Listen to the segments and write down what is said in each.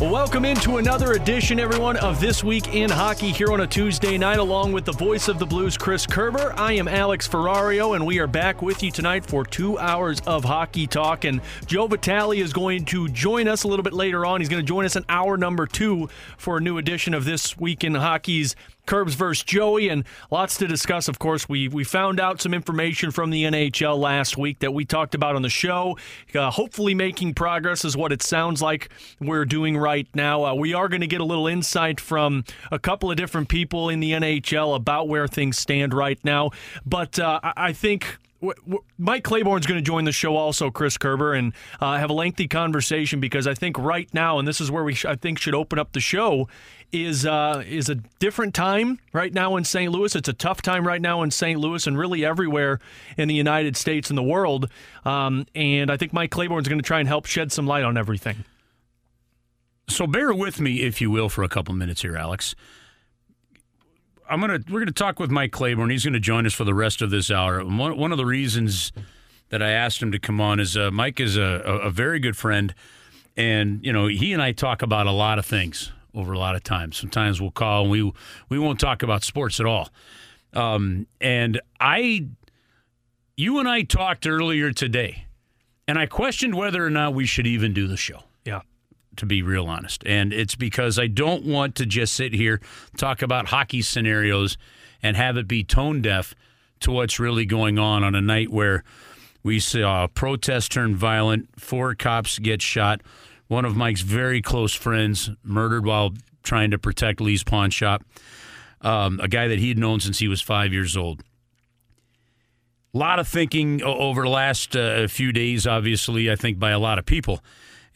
Welcome into another edition, everyone, of This Week in Hockey here on a Tuesday night, along with the voice of the Blues, Chris Kerber. I am Alex Ferrario, and we are back with you tonight for two hours of hockey talk. And Joe Vitale is going to join us a little bit later on. He's going to join us in hour number two for a new edition of This Week in Hockey's Curbs versus Joey, and lots to discuss. Of course, we we found out some information from the NHL last week that we talked about on the show. Uh, hopefully, making progress is what it sounds like we're doing right now. Uh, we are going to get a little insight from a couple of different people in the NHL about where things stand right now. But uh, I think Mike Claiborne's going to join the show also, Chris Kerber, and uh, have a lengthy conversation because I think right now, and this is where we sh- I think should open up the show, is uh, is a different time right now in St. Louis. It's a tough time right now in St. Louis and really everywhere in the United States and the world. Um, and I think Mike Claiborne's going to try and help shed some light on everything. So bear with me, if you will, for a couple minutes here, Alex. I'm gonna we're gonna talk with Mike Claiborne. He's to join us for the rest of this hour. One one of the reasons that I asked him to come on is uh, Mike is a, a, very good friend, and you know he and I talk about a lot of things over a lot of times. Sometimes we'll call and we we won't talk about sports at all. Um, and I, you and I talked earlier today, and I questioned whether or not we should even do the show. To be real honest. And it's because I don't want to just sit here, talk about hockey scenarios, and have it be tone deaf to what's really going on on a night where we saw a protest turn violent, four cops get shot, one of Mike's very close friends murdered while trying to protect Lee's pawn shop, um, a guy that he'd known since he was five years old. A lot of thinking over the last uh, few days, obviously, I think, by a lot of people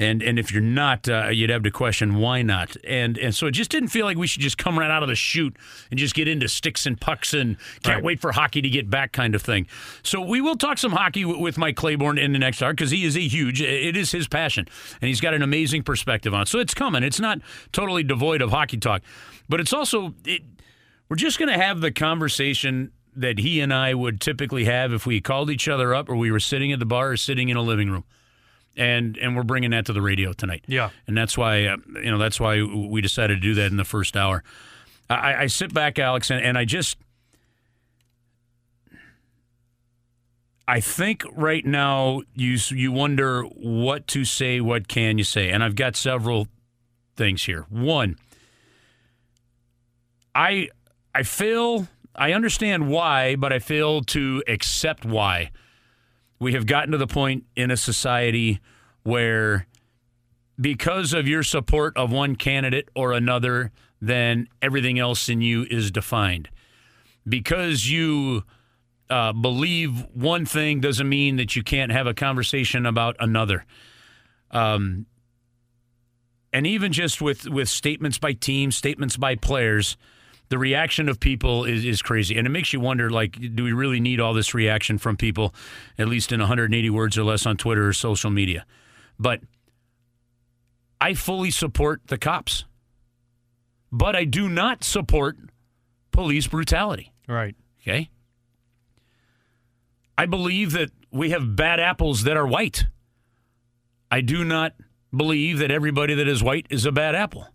and and if you're not, uh, you'd have to question why not. And and so it just didn't feel like we should just come right out of the chute and just get into sticks and pucks and can't right. wait for hockey to get back kind of thing. So we will talk some hockey w- with Mike Claiborne in the next hour because he is a huge. It is his passion, and he's got an amazing perspective on it. So it's coming. It's not totally devoid of hockey talk, but it's also it, we're just going to have the conversation that he and I would typically have if we called each other up or we were sitting at the bar or sitting in a living room and and we're bringing that to the radio tonight. Yeah, and that's why uh, you know that's why we decided to do that in the first hour. I, I sit back, Alex, and, and I just I think right now you you wonder what to say, what can you say, and I've got several things here. One, I I fail. I understand why, but I fail to accept why we have gotten to the point in a society where because of your support of one candidate or another, then everything else in you is defined. Because you uh, believe one thing doesn't mean that you can't have a conversation about another. Um, and even just with, with statements by teams, statements by players, the reaction of people is, is crazy. And it makes you wonder, like, do we really need all this reaction from people, at least in 180 words or less on Twitter or social media? But I fully support the cops. But I do not support police brutality. Right. Okay. I believe that we have bad apples that are white. I do not believe that everybody that is white is a bad apple.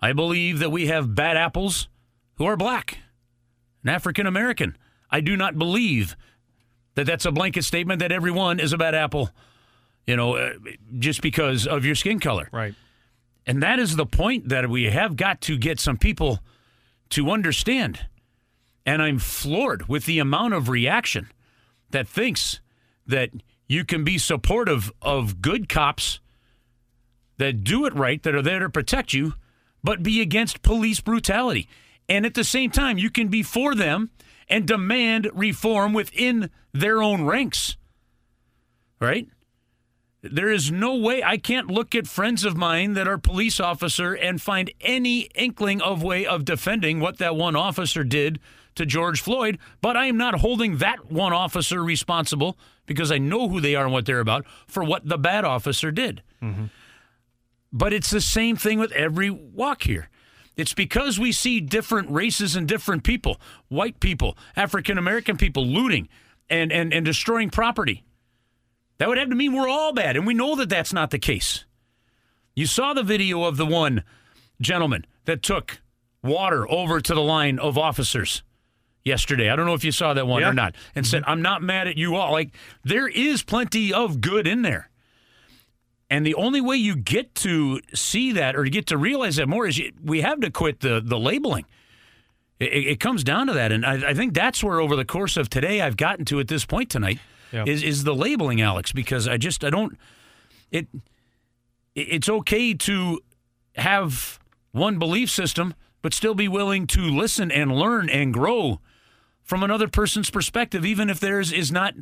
I believe that we have bad apples who are black and African American. I do not believe that that's a blanket statement that everyone is a bad apple, you know, uh, just because of your skin color. Right. And that is the point that we have got to get some people to understand. And I'm floored with the amount of reaction that thinks that you can be supportive of good cops that do it right, that are there to protect you, but be against police brutality. And at the same time, you can be for them and demand reform within their own ranks. Right? There is no way I can't look at friends of mine that are police officer and find any inkling of way of defending what that one officer did to George Floyd, but I am not holding that one officer responsible because I know who they are and what they're about for what the bad officer did. Mm-hmm. But it's the same thing with every walk here. It's because we see different races and different people, white people, African American people looting and, and, and destroying property. That would have to mean we're all bad, and we know that that's not the case. You saw the video of the one gentleman that took water over to the line of officers yesterday. I don't know if you saw that one Yeah. or not, and said, mm-hmm. I'm not mad at you all. Like, there is plenty of good in there. And the only way you get to see that or get to realize that more is you, we have to quit the, the labeling. It, it- comes down to that. And I, I think that's where, over the course of today, I've gotten to at this point tonight is, is the labeling, Alex, because I just, I don't, it, it- it's okay to have one belief system, but still be willing to listen and learn and grow from another person's perspective, even if theirs is not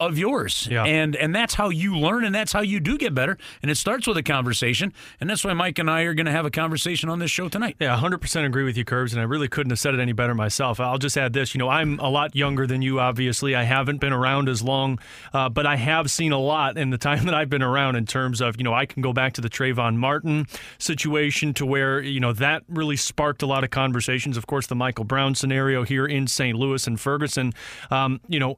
of yours. Yeah. And and that's how you learn and that's how you do get better. And it starts with a conversation. And that's why Mike and I are going to have a conversation on this show tonight. Yeah, 100% agree with you, Curbs, and I really couldn't have said it any better myself. I'll just add this. You know, I'm a lot younger than you, obviously. I haven't been around as long, uh, but I have seen a lot in the time that I've been around in terms of, you know, I can go back to the Trayvon Martin situation to where, you know, that really sparked a lot of conversations. Of course, the Michael Brown scenario here in St. Louis and Ferguson. Um, you know,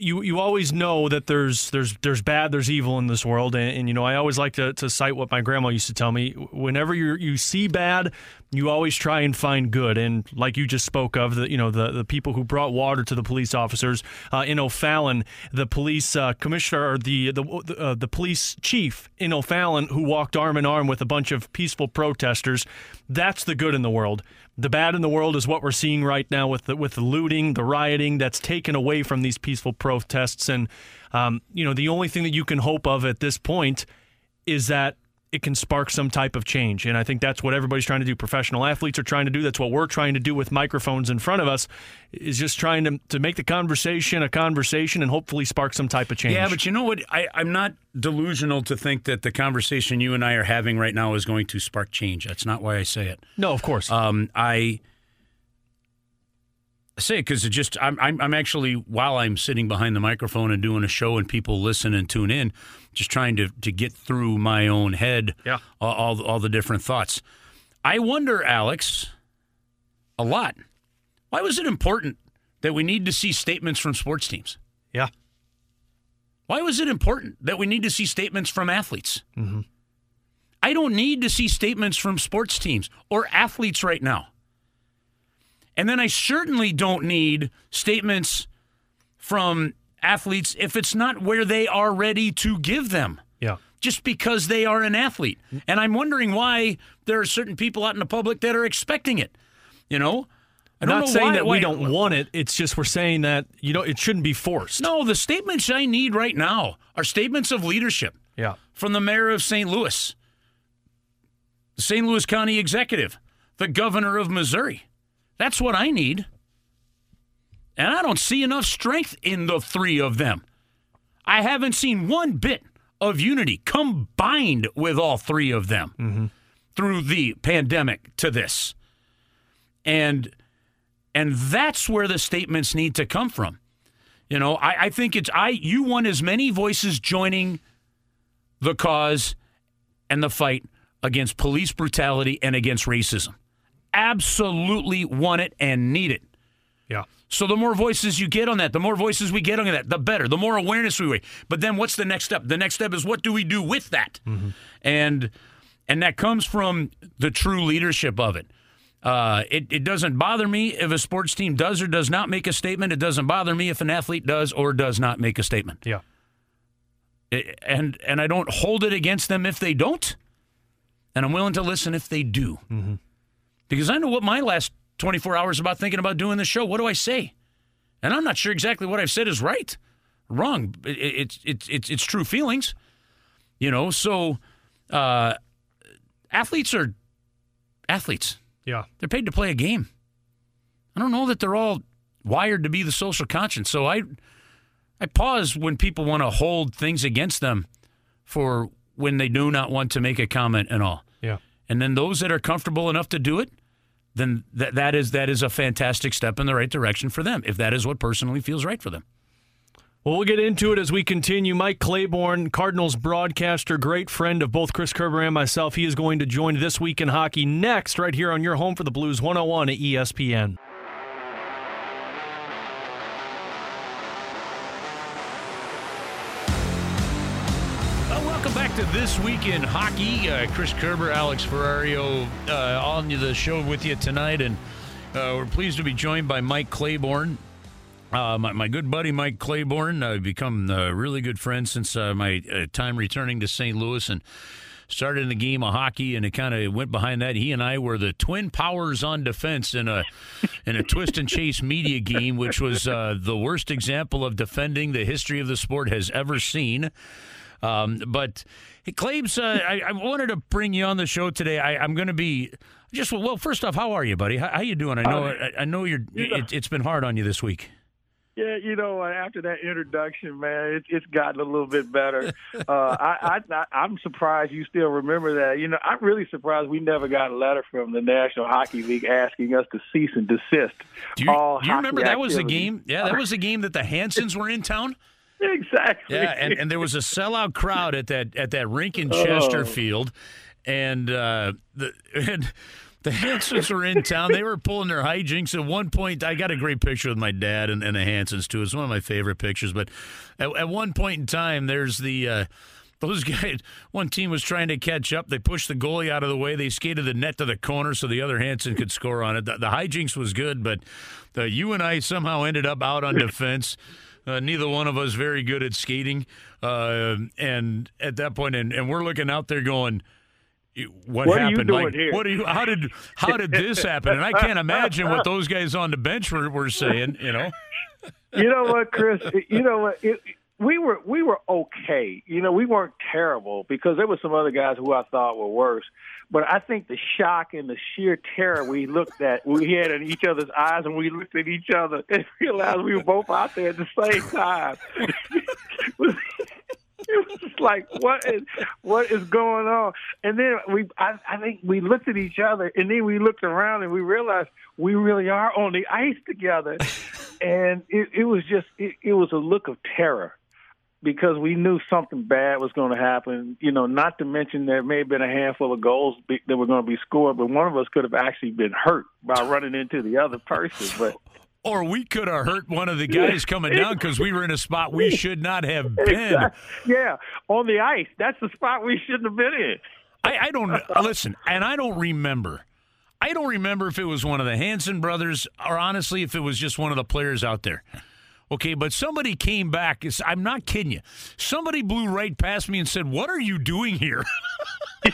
you you always know that there's there's there's bad there's evil in this world. And, and you know I always like to, to cite what my grandma used to tell me. Whenever you you see bad you always try and find good. And like you just spoke of the you know the the people who brought water to the police officers uh, in O'Fallon the police uh, commissioner or the the uh, the police chief in O'Fallon who walked arm in arm with a bunch of peaceful protesters that's the good in the world the bad in the world is what we're seeing right now with the, with the looting, the rioting that's taken away from these peaceful protests. And, um, you know, the only thing that you can hope of at this point is that it can spark some type of change. And I think that's what everybody's trying to do. Professional athletes are trying to do. That's what we're trying to do with microphones in front of us is just trying to, to make the conversation a conversation and hopefully spark some type of change. Yeah, but you know what? I, I'm not delusional to think that the conversation you and I are having right now is going to spark change. That's not why I say it. no, of course. Um, I say it because it just I'm, I'm I'm actually while I'm sitting behind the microphone and doing a show and people listen and tune in, just trying to to get through my own head. Yeah. all all, all the different thoughts. I wonder, Alex, a lot. Why was it important that we need to see statements from sports teams? yeah. Why was it important that we need to see statements from athletes? Mm-hmm. I don't need to see statements from sports teams or athletes right now. And then I certainly don't need statements from athletes if it's not where they are ready to give them Yeah. just because they are an athlete. And I'm wondering why there are certain people out in the public that are expecting it. You know? I am not saying why- that why- we don't want it. It's just we're saying that, you know, it shouldn't be forced. No, the statements I need right now are statements of leadership. Yeah. from the mayor of St. Louis, the St. Louis County executive, the governor of Missouri. That's what I need. And I don't see enough strength in the three of them. I haven't seen one bit of unity combined with all three of them mm-hmm. through the pandemic to this. And and that's where the statements need to come from. You know, I, I think it's I you want as many voices joining the cause and the fight against police brutality and against racism. Absolutely want it and need it. Yeah. So the more voices you get on that, the more voices we get on that, the better. The more awareness we raise. But then what's the next step? The next step is what do we do with that? And and that comes from the true leadership of it. Uh, it. It doesn't bother me if a sports team does or does not make a statement. It doesn't bother me if an athlete does or does not make a statement. Yeah. It- and and I don't hold it against them if they don't, and I'm willing to listen if they do, because I know what my last 24 hours about thinking about doing the show. What do I say? And I'm not sure exactly what I've said is right, wrong. It, it, it's it's it's it's true feelings, you know. So, uh, athletes are athletes. Yeah. They're paid to play a game. I don't know that they're all wired to be the social conscience. So I I pause when people want to hold things against them for when they do not want to make a comment and all. Yeah. And then those that are comfortable enough to do it, then that that is that is a fantastic step in the right direction for them if that is what personally feels right for them. Well, we'll get into it as we continue. Mike Claiborne, Cardinals broadcaster, great friend of both Chris Kerber and myself. He is going to join This Week in Hockey next, right here on your home for the Blues 101 at ESPN. To This Week in Hockey. Uh, Chris Kerber, Alex Ferrario uh, on the show with you tonight. And uh, we're pleased to be joined by Mike Claiborne. Uh, my, my, good buddy Mike Claiborne. I've become a really good friend since uh, my uh, time returning to St. Louis and started in the game of hockey, and it kind of went behind that. He and I were the twin powers on defense in a in a twist and chase media game, which was uh, the worst example of defending the history of the sport has ever seen. Um, but hey, Claibs, uh, I, I, wanted to bring you on the show today. I, am going to be just well. First off, how are you, buddy? How, how you doing? I know uh, I, I, know you're. It, it's been hard on you this week. Yeah, you know, after that introduction, man, it, it's gotten a little bit better. Uh, I, I, I'm surprised you still remember that. You know, I'm really surprised we never got a letter from the National Hockey League asking us to cease and desist. Do you, do you remember that was the game? Yeah, that was the game that the Hansons were in town. Exactly. Yeah, and, and there was a sellout crowd at that at that rink in Chesterfield, oh. and uh, the and the Hansons were in town. They were pulling their hijinks. At one point, I got a great picture with my dad and, and the Hansons too. It's one of my favorite pictures. But at, at one point in time, there's the. Uh, those guys, one team was trying to catch up. They pushed the goalie out of the way. They skated the net to the corner so the other Hanson could score on it. The, the hijinks was good, but the, you and I somehow ended up out on defense. Uh, neither one of us very good at skating. Uh, and at that point, and, and we're looking out there going, what, what happened? like, here? what are you? How did how did this happen? And I can't imagine what those guys on the bench were, were saying. You know. you know what, Chris? You know what? It, we were we were okay. You know, we weren't terrible because there were some other guys who I thought were worse. But I think the shock and the sheer terror we looked at, we had in each other's eyes, and we looked at each other and realized we were both out there at the same time. it was like what is what is going on and then we I, I think we looked at each other and then we looked around and we realized we really are on the ice together and it, it was just it, it was a look of terror because we knew something bad was going to happen. You know, not to mention there may have been a handful of goals that were going to be scored, but one of us could have actually been hurt by running into the other person. But or we could have hurt one of the guys coming down because we were in a spot we should not have been. Yeah, on the ice. That's the spot we shouldn't have been in. I, I don't listen, and I don't remember. I don't remember if it was one of the Hanson brothers, or honestly, if it was just one of the players out there. Okay, but somebody came back. I'm not kidding you. Somebody blew right past me and said, "What are you doing here?"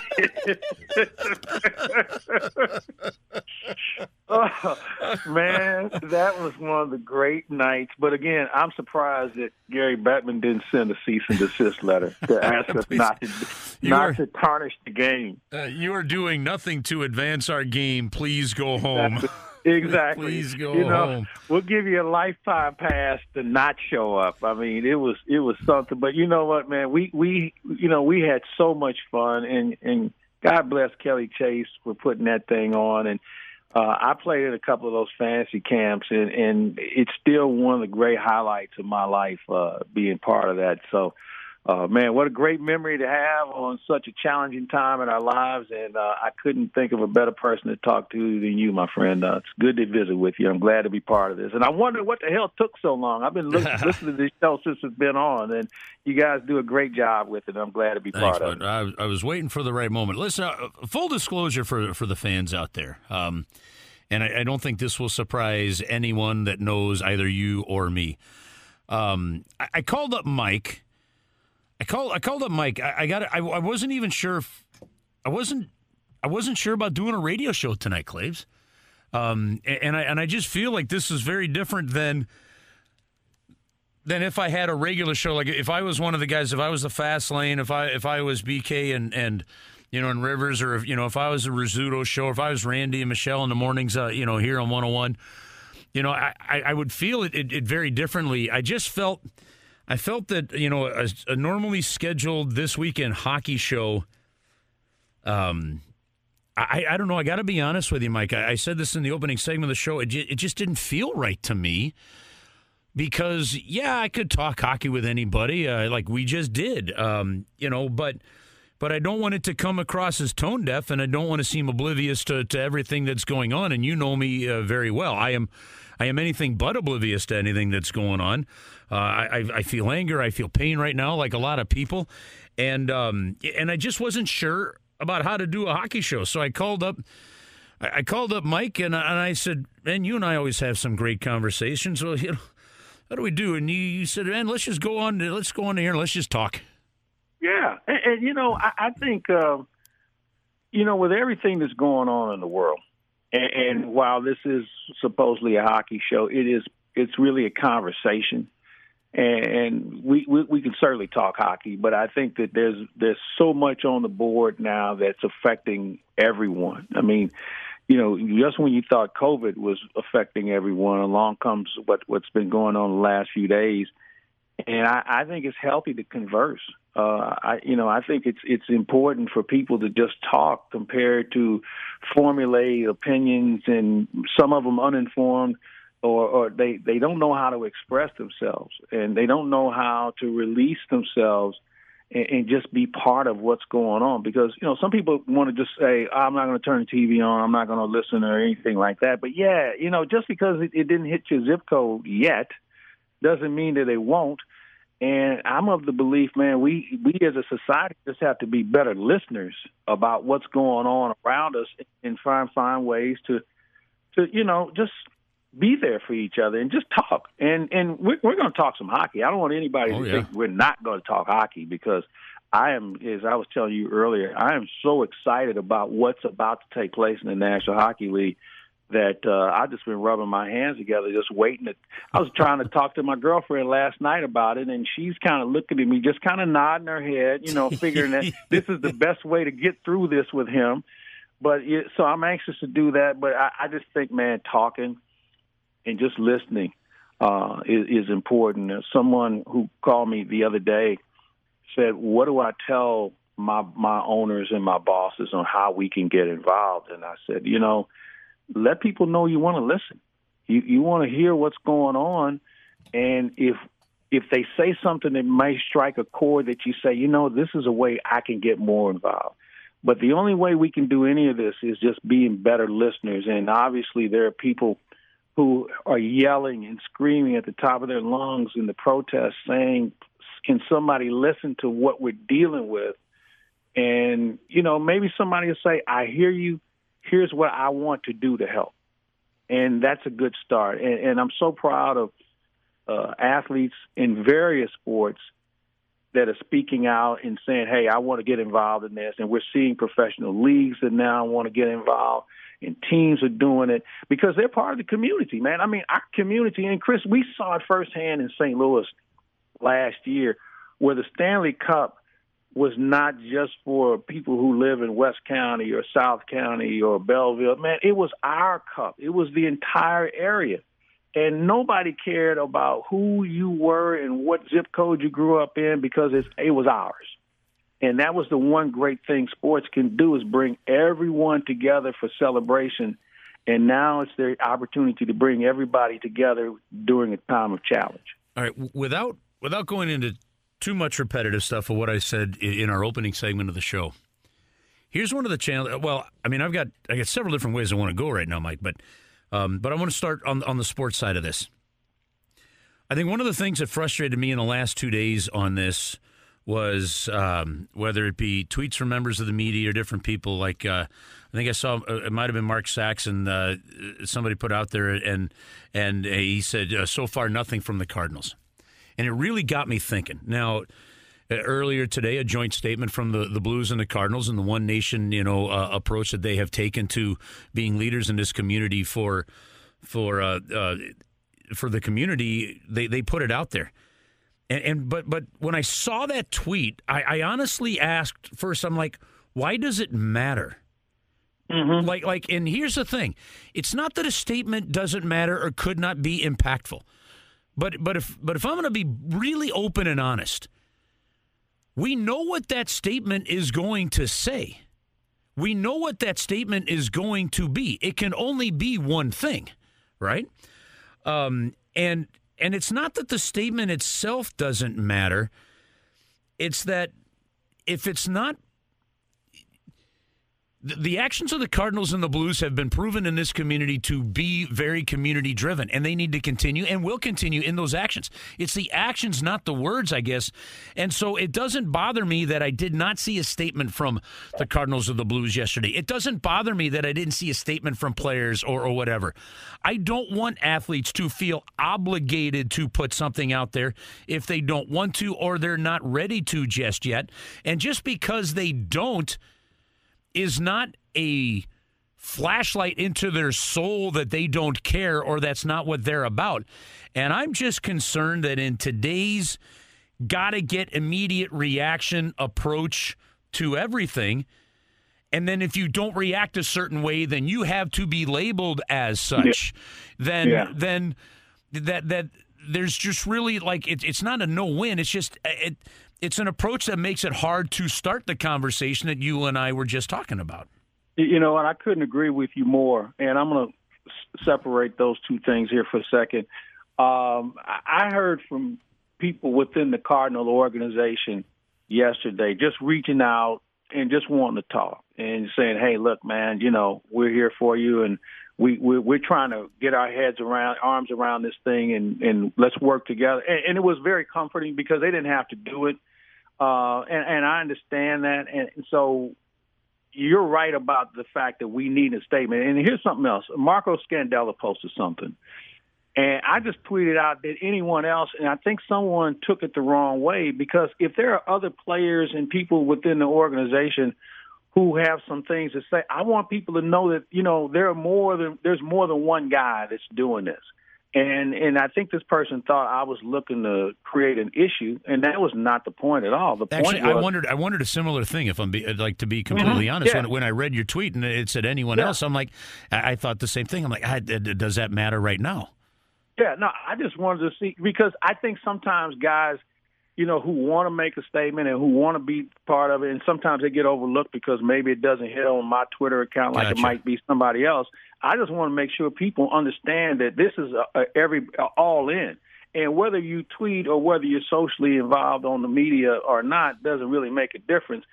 oh, man, that was one of the great nights. But again, I'm surprised that Gary Bettman didn't send a cease and desist letter to ask us not to not are, to tarnish the game. Uh, you are doing nothing to advance our game. Please go home. Exactly. Please go you know, home. We'll give you a lifetime pass to not show up. I mean, it was it was something. But you know what, man? We we you know we had so much fun, and and God bless Kelly Chase for putting that thing on. And uh, I played in a couple of those fantasy camps, and and it's still one of the great highlights of my life uh, being part of that. So uh, man, what a great memory to have on such a challenging time in our lives. And uh, I couldn't think of a better person to talk to than you, my friend. Uh, it's good to visit with you. I'm glad to be part of this. And I wonder what the hell took so long. I've been listening to this show since it's been on, and you guys do a great job with it. I'm glad to be Thanks, part of it. I, I, was waiting for the right moment. Listen, uh, full disclosure for for the fans out there. Um, and I, I, don't think this will surprise anyone that knows either you or me. Um, I, I called up Mike I called. I called up Mike. I, I got. I, I wasn't even sure. If, I wasn't. I wasn't sure about doing a radio show tonight, Claibs. Um, and I and I just feel like this is very different than than if I had a regular show. Like if I was one of the guys, if I was the fast lane, if I if I was BK and and you know in Rivers, or if you know if I was a Rizzuto show, if I was Randy and Michelle in the mornings, uh, you know here on 101, you know I I would feel it, it, it very differently. I just felt I felt that you know a, a normally scheduled this week in hockey show. Um, I, I don't know. I got to be honest with you, Mike. I, I, said this in the opening segment of the show. It, it just didn't feel right to me because, yeah, I could talk hockey with anybody, uh, like we just did, um, you know, but but I don't want it to come across as tone deaf, and I don't want to seem oblivious to, to everything that's going on. And you know me uh, very well. I am I am anything but oblivious to anything that's going on. Uh, I, I feel anger, I feel pain right now, like a lot of people, and um, and I just wasn't sure about how to do a hockey show. So I called up. I called up Mike and, and I said, "Man, you and I always have some great conversations. Well, you know, how do we do?" And you, you said, "Man, let's just go on. To, Let's go on here and let's just talk." Yeah, and, and you know, I, I think uh, you know, with everything that's going on in the world, and, and while this is supposedly a hockey show, it is it's really a conversation and we, we we can certainly talk hockey, but I think that there's there's so much on the board now that's affecting everyone. I mean, you know, just when you thought COVID was affecting everyone, along comes what what's been going on the last few days, and I, I think it's healthy to converse. Uh, I, you know, I think it's it's important for people to just talk compared to formulate opinions and some of them uninformed or, or they, they don't know how to express themselves and they don't know how to release themselves and, and just be part of what's going on. Because, you know, some people want to just say, I'm not going to turn the TV on, I'm not going to listen or anything like that. But yeah, you know, just because it, it didn't hit your zip code yet doesn't mean that they won't. And I'm of the belief, man, we we as a society just have to be better listeners about what's going on around us and find find ways to to you know just be there for each other and just talk. And and we're, we're going to talk some hockey. I don't want anybody oh, to yeah. think we're not going to talk hockey because I am, as I was telling you earlier, I am so excited about what's about to take place in the National Hockey League that uh, I've just been rubbing my hands together, just waiting. To, I was trying to talk to my girlfriend last night about it, and she's kind of looking at me, just kind of nodding her head, you know, figuring that this is the best way to get through this with him. But it, so I'm anxious to do that. But I, I just think, man, talking and just listening uh, is, is important. Someone who called me the other day said, "What do I tell my my owners and my bosses on how we can get involved?" And I said, "You know, let people know you want to listen. You you want to hear what's going on, and if if they say something that may strike a chord that you say, you know, this is a way I can get more involved." But the only way we can do any of this is just being better listeners. And obviously, there are people who are yelling and screaming at the top of their lungs in the protest saying, can somebody listen to what we're dealing with? And, you know, maybe somebody will say, I hear you. Here's what I want to do to help. And that's a good start. And, and I'm so proud of uh, athletes in various sports that are speaking out and saying, hey, I want to get involved in this. And we're seeing professional leagues that now want to get involved and teams are doing it because they're part of the community, man. I mean, our community, and Chris, we saw it firsthand in St. Louis last year where the Stanley Cup was not just for people who live in West County or South County or Belleville. Man, it was our cup. It was the entire area. And nobody cared about who you were and what zip code you grew up in because it was ours. And that was the one great thing sports can do is bring everyone together for celebration. And now it's their opportunity to bring everybody together during a time of challenge. All right, without without going into too much repetitive stuff of what I said in our opening segment of the show. Here's one of the channels. Well, I mean, I've got I got several different ways I want to go right now, Mike, but um, but I want to start on on the sports side of this. I think one of the things that frustrated me in the last two days on this was um, whether it be tweets from members of the media or different people. Like uh, I think I saw uh, it might have been Mark Saxon. Uh, somebody put out there and and he said uh, so far nothing from the Cardinals, and it really got me thinking. Now. Uh, earlier today, a joint statement from the, the Blues and the Cardinals and the One Nation, you know, uh, approach that they have taken to being leaders in this community for for for the community. They they put it out there and, and but but when I saw that tweet, I, I honestly asked first. I'm like, why does it matter? Mm-hmm. Like like, and here's the thing: it's not that a statement doesn't matter or could not be impactful, but but if but if I'm going to be really open and honest, we know what that statement is going to say. We know what that statement is going to be. It can only be one thing, right? Um, and and it's not that the statement itself doesn't matter, it's that if it's not the actions of the Cardinals and the Blues have been proven in this community to be very community driven, and they need to continue and will continue in those actions. It's the actions, not the words, I guess. And so it doesn't bother me that I did not see a statement from the Cardinals or the Blues yesterday. It doesn't bother me that I didn't see a statement from players or, or whatever. I don't want athletes to feel obligated to put something out there if they don't want to or they're not ready to just yet. And just because they don't, is not a flashlight into their soul that they don't care or that's not what they're about. And I'm just concerned that in today's got to get immediate reaction approach to everything, and then if you don't react a certain way, then you have to be labeled as such. Yeah. Then, yeah. then that that there's just really like it, it's not a no win. It's just it it's an approach that makes it hard to start the conversation that you and I were just talking about. You know, and I couldn't agree with you more. And I'm going to separate those two things here for a second. Um, I heard from people within the Cardinal organization yesterday just reaching out and just wanting to talk and saying, "Hey, look, man, you know, we're here for you, and we we're, we're trying to get our heads around, arms around this thing, and and let's work together." And, and it was very comforting because they didn't have to do it, uh, and and I understand that, and so you're right about the fact that we need a statement. And here's something else: Marco Scandella posted something. And I just tweeted out that anyone else, and I think someone took it the wrong way because if there are other players and people within the organization who have some things to say. I want people to know that you know there are more than there's more than one guy that's doing this. And and I think this person thought I was looking to create an issue, and that was not the point at all. The Actually, point was, I wondered I wondered a similar thing. If I'm be, like to be completely mm-hmm, honest, yeah. when, when I read your tweet and it said anyone yeah. else, I'm like, I, I, thought the same thing. I'm like, I, does that matter right now? Yeah, no, I just wanted to see because I think sometimes guys you know, who want to make a statement and who want to be part of it. And sometimes they get overlooked because maybe it doesn't hit on my Twitter account like gotcha. it might be somebody else. I just want to make sure people understand that this is a, a every a all in. And whether you tweet or whether you're socially involved on the media or not doesn't really make a difference.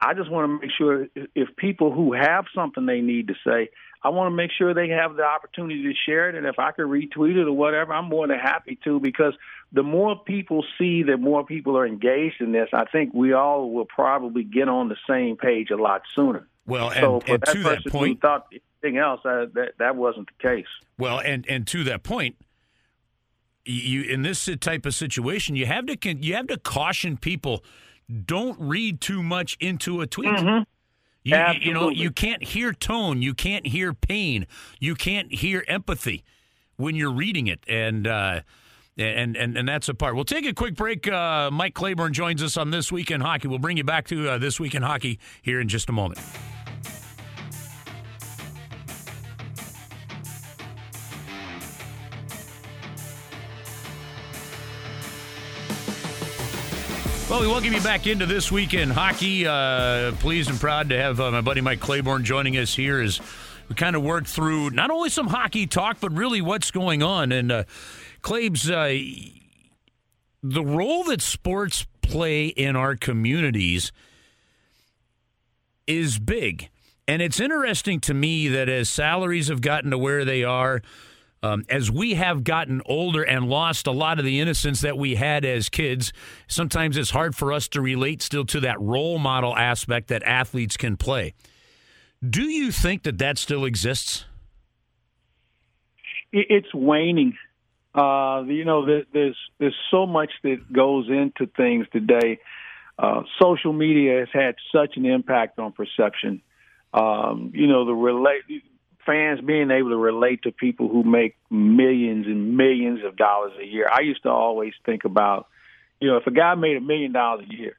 I just want to make sure if people who have something they need to say, I want to make sure they have the opportunity to share it. And if I can retweet it or whatever, I'm more than happy to because the more people see that more people are engaged in this, I think we all will probably get on the same page a lot sooner. Well, and, so for and that to person that point, who thought anything else, uh, that that wasn't the case. Well, and and to that point, you in this type of situation, you have to you have to caution people: don't read too much into a tweet. Mm-hmm. You, you, know, you can't hear tone, you can't hear pain, you can't hear empathy when you're reading it, and uh, and and and that's a part. We'll take a quick break. Uh, Mike Claiborne joins us on this week in hockey. We'll bring you back to uh, this week in hockey here in just a moment. Well, we welcome you back into this week in hockey. Uh, pleased and proud to have uh, my buddy Mike Claiborne joining us here as we kind of work through not only some hockey talk, but really what's going on. And uh, Claibs, uh, the role that sports play in our communities is big. And it's interesting to me that as salaries have gotten to where they are, um, as we have gotten older and lost a lot of the innocence that we had as kids, sometimes it's hard for us to relate still to that role model aspect that athletes can play. Do you think that that still exists? It's waning. Uh, you know, there's there's so much that goes into things today. Uh, social media has had such an impact on perception. Um, you know, the relate fans being able to relate to people who make millions and millions of dollars a year. I used to always think about, you know, if a guy made a million dollars a year,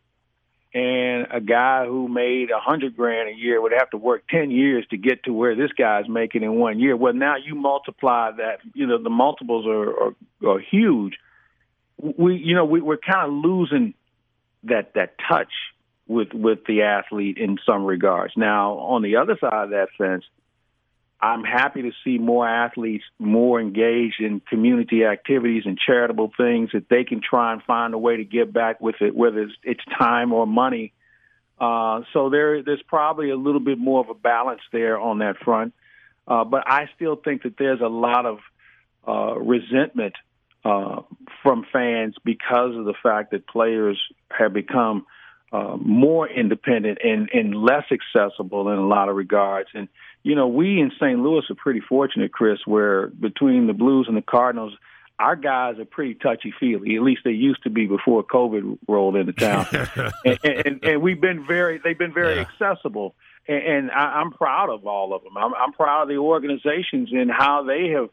and a guy who made a hundred grand a year would have to work ten years to get to where this guy's making in one year. Well, now you multiply that, you know, the multiples are are, are huge. We, you know, we, we're kind of losing that that touch with with the athlete in some regards. Now, on the other side of that fence, I'm happy to see more athletes more engaged in community activities and charitable things that they can try and find a way to give back with it, whether it's, it's time or money. Uh, so there, there's probably a little bit more of a balance there on that front. Uh, but I still think that there's a lot of uh, resentment uh, from fans because of the fact that players have become uh, more independent and, and less accessible in a lot of regards. And, you know, we in St. Louis are pretty fortunate, Chris, where between the Blues and the Cardinals, our guys are pretty touchy feely. At least they used to be before COVID rolled into town. and, and, and, we've been very, they've been very yeah. accessible. And, and I, I'm proud of all of them. I'm, I'm proud of the organizations and how they have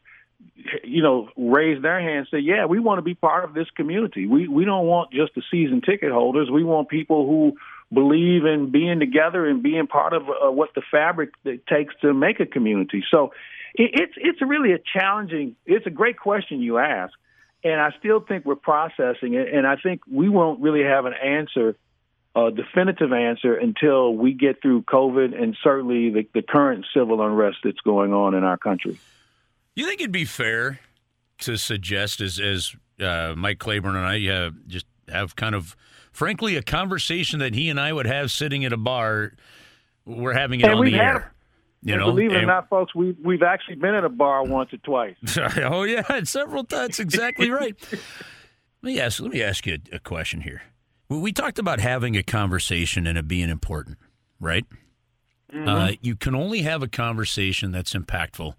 you know, raise their hand, say, "Yeah, we want to be part of this community. We we don't want just the season ticket holders. We want people who believe in being together and being part of uh, what the fabric that takes to make a community." So, it, it's it's really a challenging. It's a great question you ask, and I still think we're processing it, and I think we won't really have an answer. A definitive answer until we get through COVID and certainly the, the current civil unrest that's going on in our country. You think it'd be fair to suggest, as as uh, Mike Claiborne and I uh, just have kind of, frankly, a conversation that he and I would have sitting at a bar. We're having it and on the air. You know, believe it or not, folks, we we've actually been at a bar once or twice. oh yeah, several times. Exactly right. let me ask. Let me ask you a, a question here. We talked about having a conversation and it being important, right? Mm-hmm. Uh, you can only have a conversation that's impactful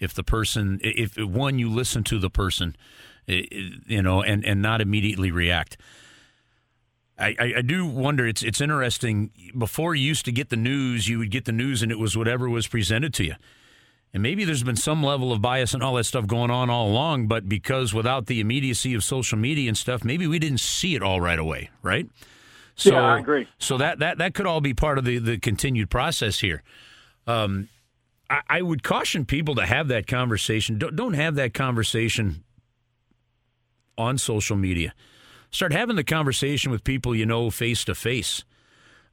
if the person, if one, you listen to the person, you know, and, and not immediately react. I, I, do wonder. It's it's interesting. Before you used to get the news, you would get the news, and it was whatever was presented to you. And maybe there's been some level of bias and all that stuff going on all along, but because without the immediacy of social media and stuff, maybe we didn't see it all right away, right? So, yeah, I agree. So that, that, that could all be part of the, the continued process here. Um, I, I would caution people to have that conversation. Don't, don't have that conversation on social media. Start having the conversation with people you know face to face.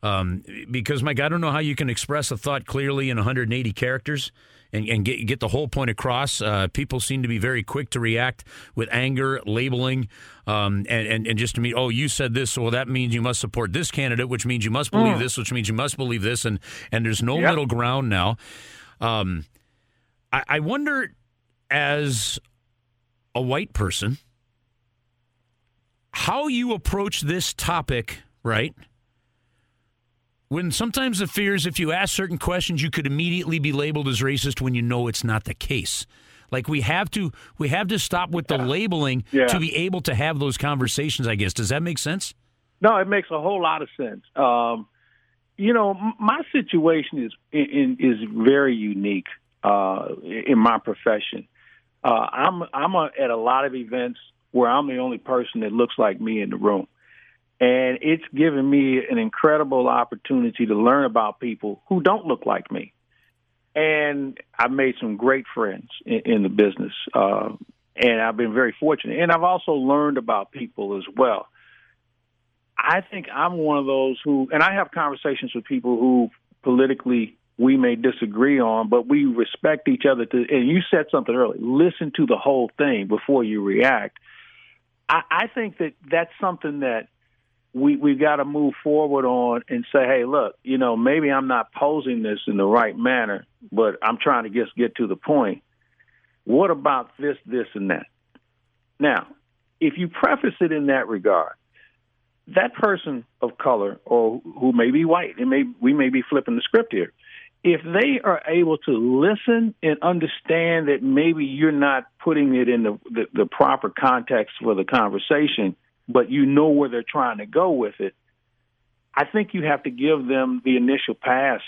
Because, Mike, I don't know how you can express a thought clearly in 180 characters and, and get, get the whole point across. Uh, people seem to be very quick to react with anger, labeling, um, and, and, and just to me, oh, you said this, so well, that means you must support this candidate, which means you must believe mm. this, which means you must believe this, and, and there's no yep. middle ground now. Um, I, I wonder, as a white person, how you approach this topic, right? When sometimes the fear is if you ask certain questions, you could immediately be labeled as racist when you know it's not the case. Like we have to, we have to stop with the yeah. labeling yeah. to be able to have those conversations. I guess does that make sense? No, it makes a whole lot of sense. Um, you know, my situation is in, is very unique uh, in my profession. Uh, I'm I'm a, at a lot of events where I'm the only person that looks like me in the room, and it's given me an incredible opportunity to learn about people who don't look like me. And I've made some great friends in, in the business, uh, and I've been very fortunate. And I've also learned about people as well. I think I'm one of those who, and I have conversations with people who politically we may disagree on, but we respect each other. To, and you said something earlier. Listen to the whole thing before you react. I, I think that that's something that we we've got to move forward on and say, hey, look, you know, maybe I'm not posing this in the right manner, but I'm trying to just get to the point. What about this, this, and that? Now, if you preface it in that regard, that person of color or who may be white, and may we may be flipping the script here. If they are able to listen and understand that maybe you're not putting it in the, the, the proper context for the conversation, but you know where they're trying to go with it, I think you have to give them the initial pass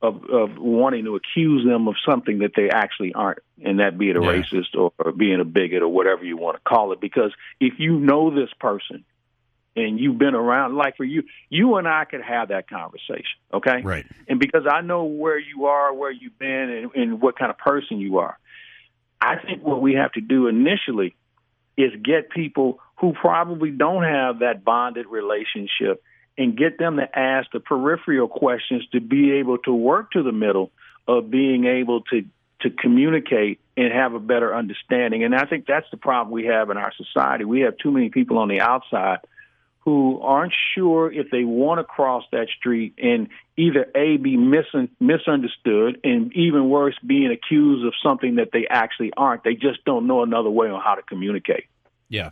of, of wanting to accuse them of something that they actually aren't, and that be it a yeah. racist or, or being a bigot or whatever you want to call it. Because if you know this person and you've been around like for you you and i could have that conversation okay? Right. And because i know where you are where you've been and, and what kind of person you are i think what we have to do initially is get people who probably don't have that bonded relationship and get them to ask the peripheral questions to be able to work to the middle of being able to to communicate and have a better understanding. And i think that's the problem we have in our society. We have too many people on the outside who aren't sure if they want to cross that street and either a be mis- misunderstood and even worse being accused of something that they actually aren't. They just don't know another way on how to communicate. Yeah.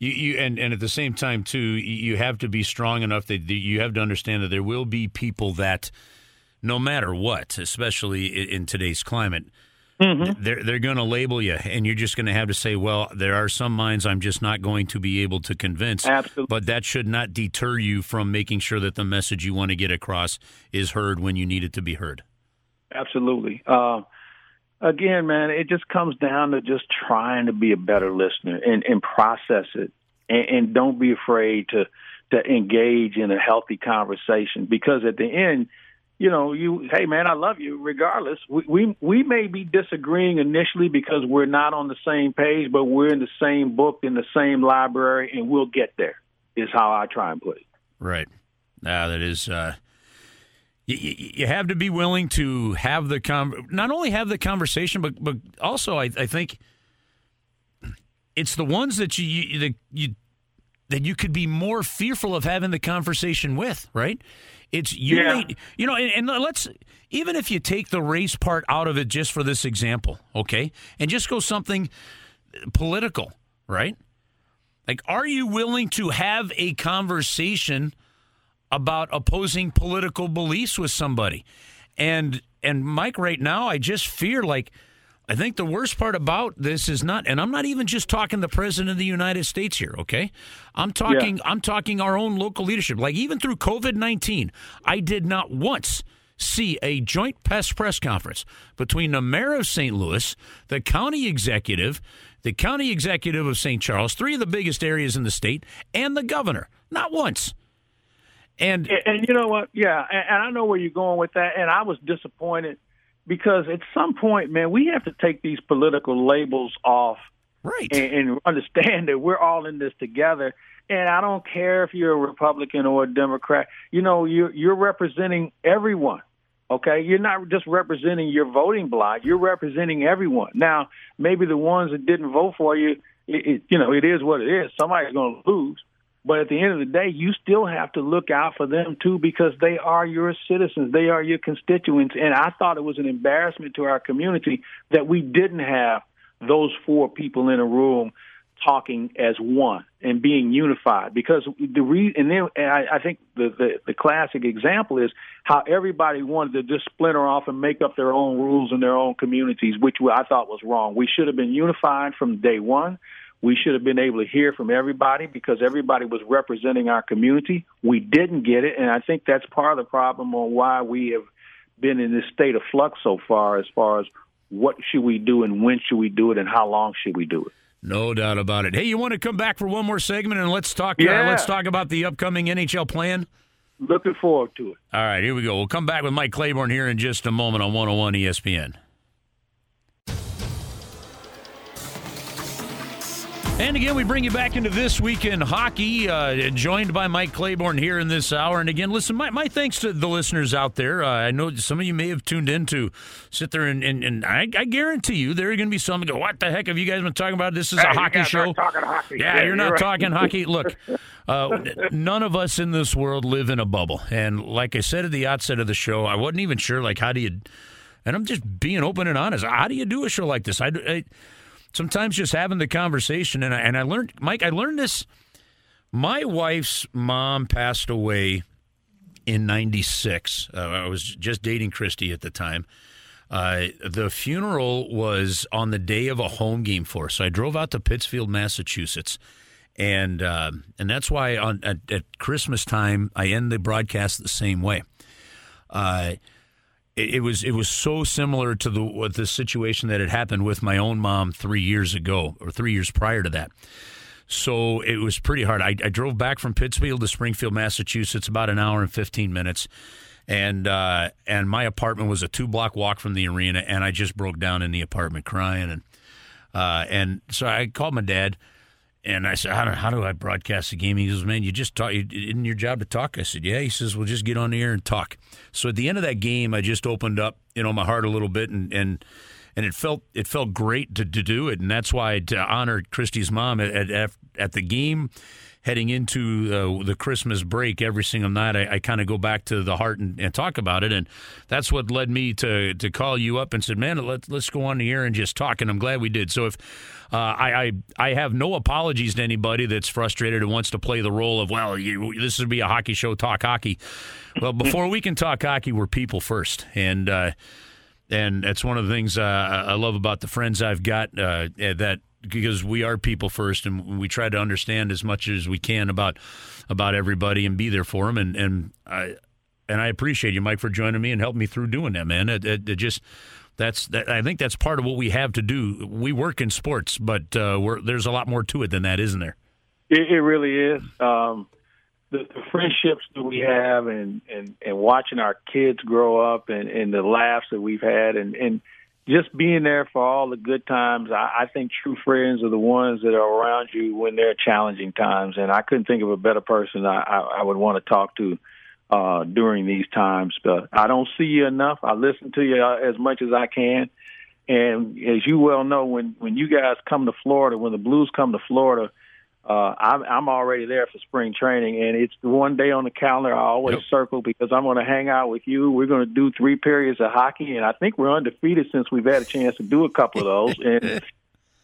You, you and, and at the same time too you have to be strong enough that you have to understand that there will be people that no matter what especially in today's climate Mm-hmm. They're they're going to label you, and you're just going to have to say, "Well, there are some minds I'm just not going to be able to convince." Absolutely. But that should not deter you from making sure that the message you want to get across is heard when you need it to be heard. Absolutely. Uh, again, man, it just comes down to just trying to be a better listener and, and process it, and, and don't be afraid to to engage in a healthy conversation because at the end you know, you hey man, I love you regardless. We we we may be disagreeing initially because we're not on the same page, but we're in the same book in the same library and we'll get there. Is how I try and put it. Right. Now that is uh you, you have to be willing to have the com not only have the conversation but but also I, I think it's the ones that you, you that you that you could be more fearful of having the conversation with, right? It's you, yeah. may, you know, and, and, let's even if you take the race part out of it just for this example, okay, and just go something political, right? Like, are you willing to have a conversation about opposing political beliefs with somebody? And and Mike, right now, I just fear like I think the worst part about this is not, and I'm not even just talking the president of the United States here. Okay, I'm talking, yeah. I'm talking our own local leadership. Like even through COVID nineteen, I did not once see a joint press press conference between the mayor of St. Louis, the county executive, the county executive of St. Charles, three of the biggest areas in the state, and the governor. Not once. And and, and you know what? Yeah, and, and I know where you're going with that. And I was disappointed because at some point, man, we have to take these political labels off, right, and, and understand that we're all in this together. And I don't care if you're a Republican or a Democrat. You know, you're you're representing everyone. Okay, you're not just representing your voting block. You're representing everyone. Now, maybe the ones that didn't vote for you, it, it, you know, it is what it is. Somebody's going to lose. But at the end of the day, you still have to look out for them too because they are your citizens. They are your constituents. And I thought it was an embarrassment to our community that we didn't have those four people in a room talking as one and being unified because the re- and then and I, I think the, the the classic example is how everybody wanted to just splinter off and make up their own rules in their own communities, which I thought was wrong. We should have been unified from day one. We should have been able to hear from everybody because everybody was representing our community. We didn't get it, and I think that's part of the problem on why we have been in this state of flux so far as far as what should we do and when should we do it and how long should we do it. No doubt about it. Hey, you want to come back for one more segment and let's talk uh, yeah. uh, let's talk about the upcoming NHL plan? Looking forward to it. All right, here we go. We'll come back with Mike Claiborne here in just a moment on 101 ESPN. And again, we bring you back into this week in hockey, uh, joined by Mike Claiborne here in this hour. And again, listen, my, my thanks to the listeners out there. Uh, I know some of you may have tuned in to sit there, and, and, and I, I, guarantee you there are going to be some who go, What the heck have you guys been talking about? This is hey, a hockey show. Hockey. Yeah, yeah, you're, not right. talking hockey. Look, uh, none of us in this world live in a bubble. And like I said at the outset of the show, I wasn't even sure, like, how do you, and I'm just being open and honest, how do you do a show like this? I, I sometimes just having the conversation. And I, and I learned, Mike, I learned this. My wife's mom passed away in 96. Uh, I was just dating Christy at the time. Uh, the funeral was on the day of a home game for us. So I drove out to Pittsfield, Massachusetts. And uh, and that's why on at, at, Christmas time I end the broadcast the same way. It, it, was it was so similar to the the situation that had happened with my own mom three years ago or three years prior to that. So it was pretty hard. I, I drove back from Pittsfield to Springfield, Massachusetts, about an hour and fifteen minutes, and uh, and my apartment was a two block walk from the arena, and I just broke down in the apartment crying, and uh, and so I called my dad. And I said, how do, how do I broadcast the game? He goes, man, you just talk. Isn't your job to talk? I said, yeah. He says, well, just get on the air and talk. So at the end of that game, I just opened up, you know, my heart a little bit, and and and it felt it felt great to, to do it, and that's why to honor Christy's mom at, at at the game, heading into uh, the Christmas break every single night. I, I kind of go back to the heart and, and, talk about it, and that's what led me to to call you up and said, "Man, let's let's go on the air and just talk." And I'm glad we did. So if uh, I, I I have no apologies to anybody that's frustrated and wants to play the role of, well, you, this would be a hockey show, talk hockey. Well, before we can talk hockey, we're people first, and uh, and that's one of the things uh, I love about the friends I've got uh, that because we are people first, and we try to understand as much as we can about about everybody and be there for them. And and I and I appreciate you, Mike, for joining me and helping me through doing that, man. It, it, it just that's that, I think that's part of what we have to do. We work in sports, but uh, there's a lot more to it than that, isn't there? It, it really is. Um, the, the friendships that we have, and and and watching our kids grow up, and and the laughs that we've had, and and just being there for all the good times. I, I think true friends are the ones that are around you when there are challenging times. And I couldn't think of a better person I, I, I would want to talk to uh, during these times. But I don't see you enough. I listen to you uh, as much as I can. And as you well know, when when you guys come to Florida, when the Blues come to Florida, uh, I'm, I'm already there for spring training, and it's the one day on the calendar I always yep. circle because I'm going to hang out with you. We're going to do three periods of hockey, and I think we're undefeated since we've had a chance to do a couple of those. and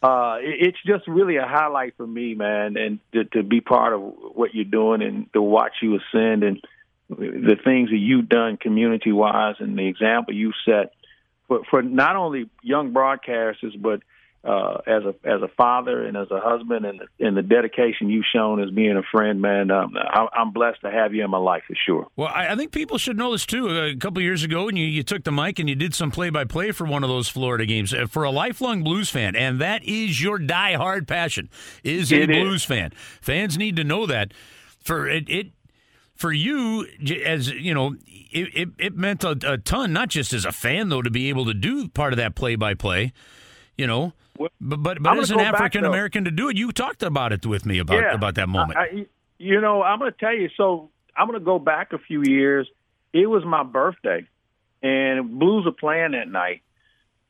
uh, it, it's just really a highlight for me, man, and to, to be part of what you're doing and to watch you ascend and the things that you've done community wise and the example you set for, for not only young broadcasters but uh, as a as a father and as a husband and the, and the dedication you've shown as being a friend, man. Um, I, am blessed to have you in my life for sure. Well, I, I think people should know this too. A couple years ago, when you, you took the mic and you did some play by play for one of those Florida games uh, for a lifelong Blues fan, and that is your die-hard passion, is a it Blues is. fan. Fans need to know that. For it, it for you as you know it, it, it meant a, a, ton not just as a fan though to be able to do part of that play by play you know but but, but as an African American to do it, you talked about it with me about yeah, about that moment. I, you know, I'm going to tell you. So I'm going to go back a few years. It was my birthday, and Blues were playing that night,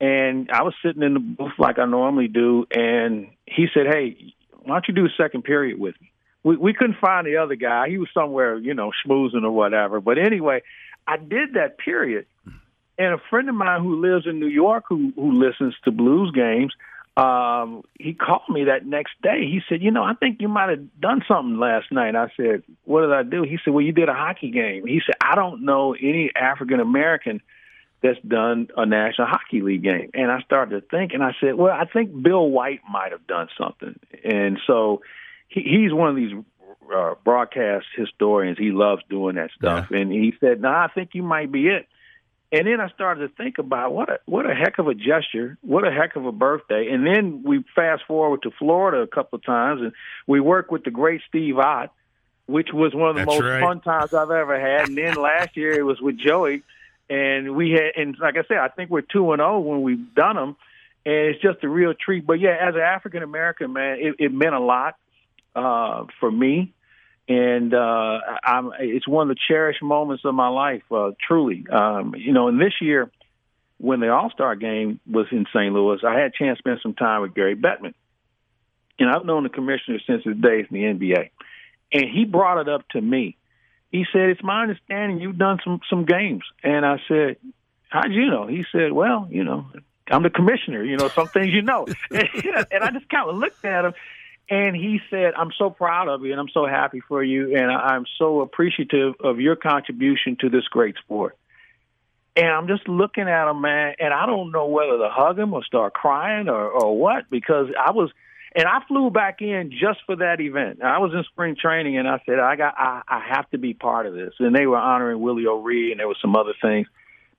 and I was sitting in the booth like I normally do, and he said, "Hey, why don't you do a second period with me?" We we couldn't find the other guy. He was somewhere, you know, schmoozing or whatever. But anyway, I did that period. And a friend of mine who lives in New York who who listens to blues games, um, he called me that next day. He said, "You know, I think you might have done something last night." I said, "What did I do?" He said, "Well, you did a hockey game." He said, "I don't know any African American that's done a National Hockey League game." And I started to think, and I said, "Well, I think Bill White might have done something." And so he, he's one of these uh, broadcast historians. He loves doing that stuff. Yeah. And he said, "No, nah, I think you might be it." And then I started to think about what a what a heck of a gesture, what a heck of a birthday. And then we fast forward to Florida a couple of times, and we worked with the great Steve Ott, which was one of the That's most right. fun times I've ever had. And then last year it was with Joey, and we had, and like I said, I think we're two and zero oh when we've done them, and it's just a real treat. But yeah, as an African American man, it, it meant a lot uh, for me and uh, I'm, it's one of the cherished moments of my life. Uh, truly, um, you know. And this year, when the All Star game was in St. Louis, I had a chance to spend some time with Gary Bettman, and I've known the commissioner since his days in the NBA, and he brought it up to me. He said, "It's my understanding you've done some some games," and I said, "How'd you know?" He said, "Well, you know." I'm the commissioner, you know, some things you know. and I just kind of looked at him and he said, I'm so proud of you and I'm so happy for you. And I'm so appreciative of your contribution to this great sport. And I'm just looking at him, man, and I don't know whether to hug him or start crying or, or what because I was, and I flew back in just for that event. I was in spring training and I said, I got, I, I have to be part of this. And they were honoring Willie O'Ree and there was some other things.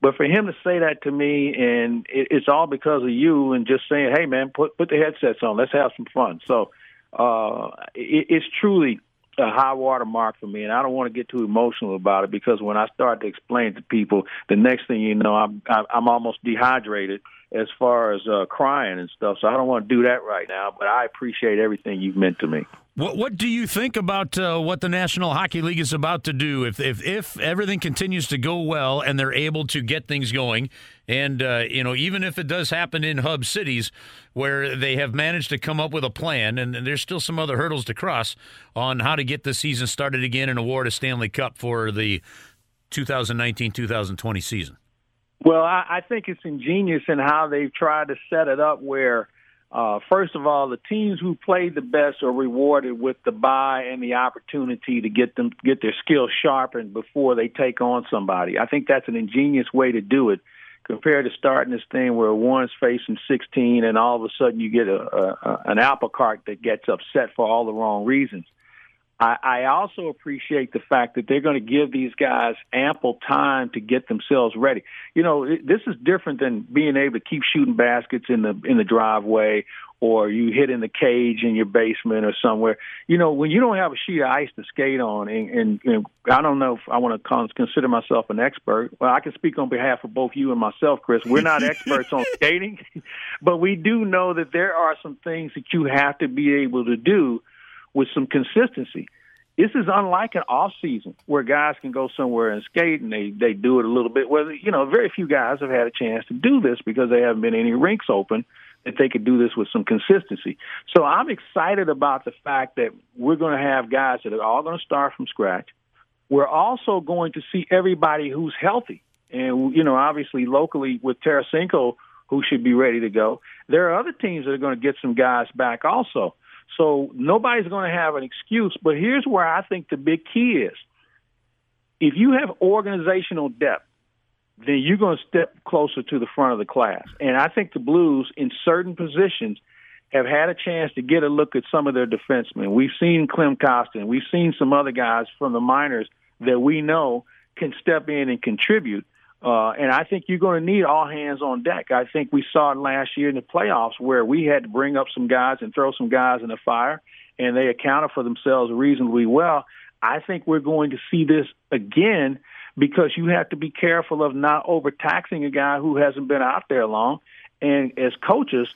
But for him to say that to me, and it, it's all because of you, and just saying, "Hey, man, put put the headsets on. Let's have some fun." So uh, it, it's truly a high water mark for me, and I don't want to get too emotional about it because when I start to explain to people, the next thing you know, I'm I'm almost dehydrated as far as uh, crying and stuff. So I don't want to do that right now. But I appreciate everything you've meant to me. What What do you think about uh, what the National Hockey League is about to do? If if if everything continues to go well and they're able to get things going, and uh, you know even if it does happen in hub cities where they have managed to come up with a plan, and, there's still some other hurdles to cross on how to get the season started again and award a Stanley Cup for the 2019-2020 season. Well, I, I think it's ingenious in how they've tried to set it up where uh, first of all, the teams who played the best are rewarded with the buy and the opportunity to get them get their skills sharpened before they take on somebody. I think that's an ingenious way to do it, compared to starting this thing where one's facing 16 and all of a sudden you get a, a an apple cart that gets upset for all the wrong reasons. I, I also appreciate the fact that they're going to give these guys ample time to get themselves ready. You know, this is different than being able to keep shooting baskets in the in the driveway or you hit in the cage in your basement or somewhere. You know, when you don't have a sheet of ice to skate on, and, and, and I don't know if I want to consider myself an expert. Well, I can speak on behalf of both you and myself, Chris. We're not experts on skating, but we do know that there are some things that you have to be able to do with some consistency. This is unlike an off season where guys can go somewhere and skate and they they do it a little bit. Where you know, very few guys have had a chance to do this because there haven't been any rinks open that they could do this with some consistency. So I'm excited about the fact that we're going to have guys that are all going to start from scratch. We're also going to see everybody who's healthy, and you know, obviously locally with Tarasenko, who should be ready to go. There are other teams that are going to get some guys back also. So nobody's going to have an excuse. But here's where I think the big key is. If you have organizational depth, then you're going to step closer to the front of the class. And I think the Blues, in certain positions, have had a chance to get a look at some of their defensemen. We've seen Klim Kostin. We've seen some other guys from the minors that we know can step in and contribute. Uh, and I think you're going to need all hands on deck. I think we saw it last year in the playoffs where we had to bring up some guys and throw some guys in the fire, and they accounted for themselves reasonably well. I think we're going to see this again because you have to be careful of not overtaxing a guy who hasn't been out there long. And as coaches,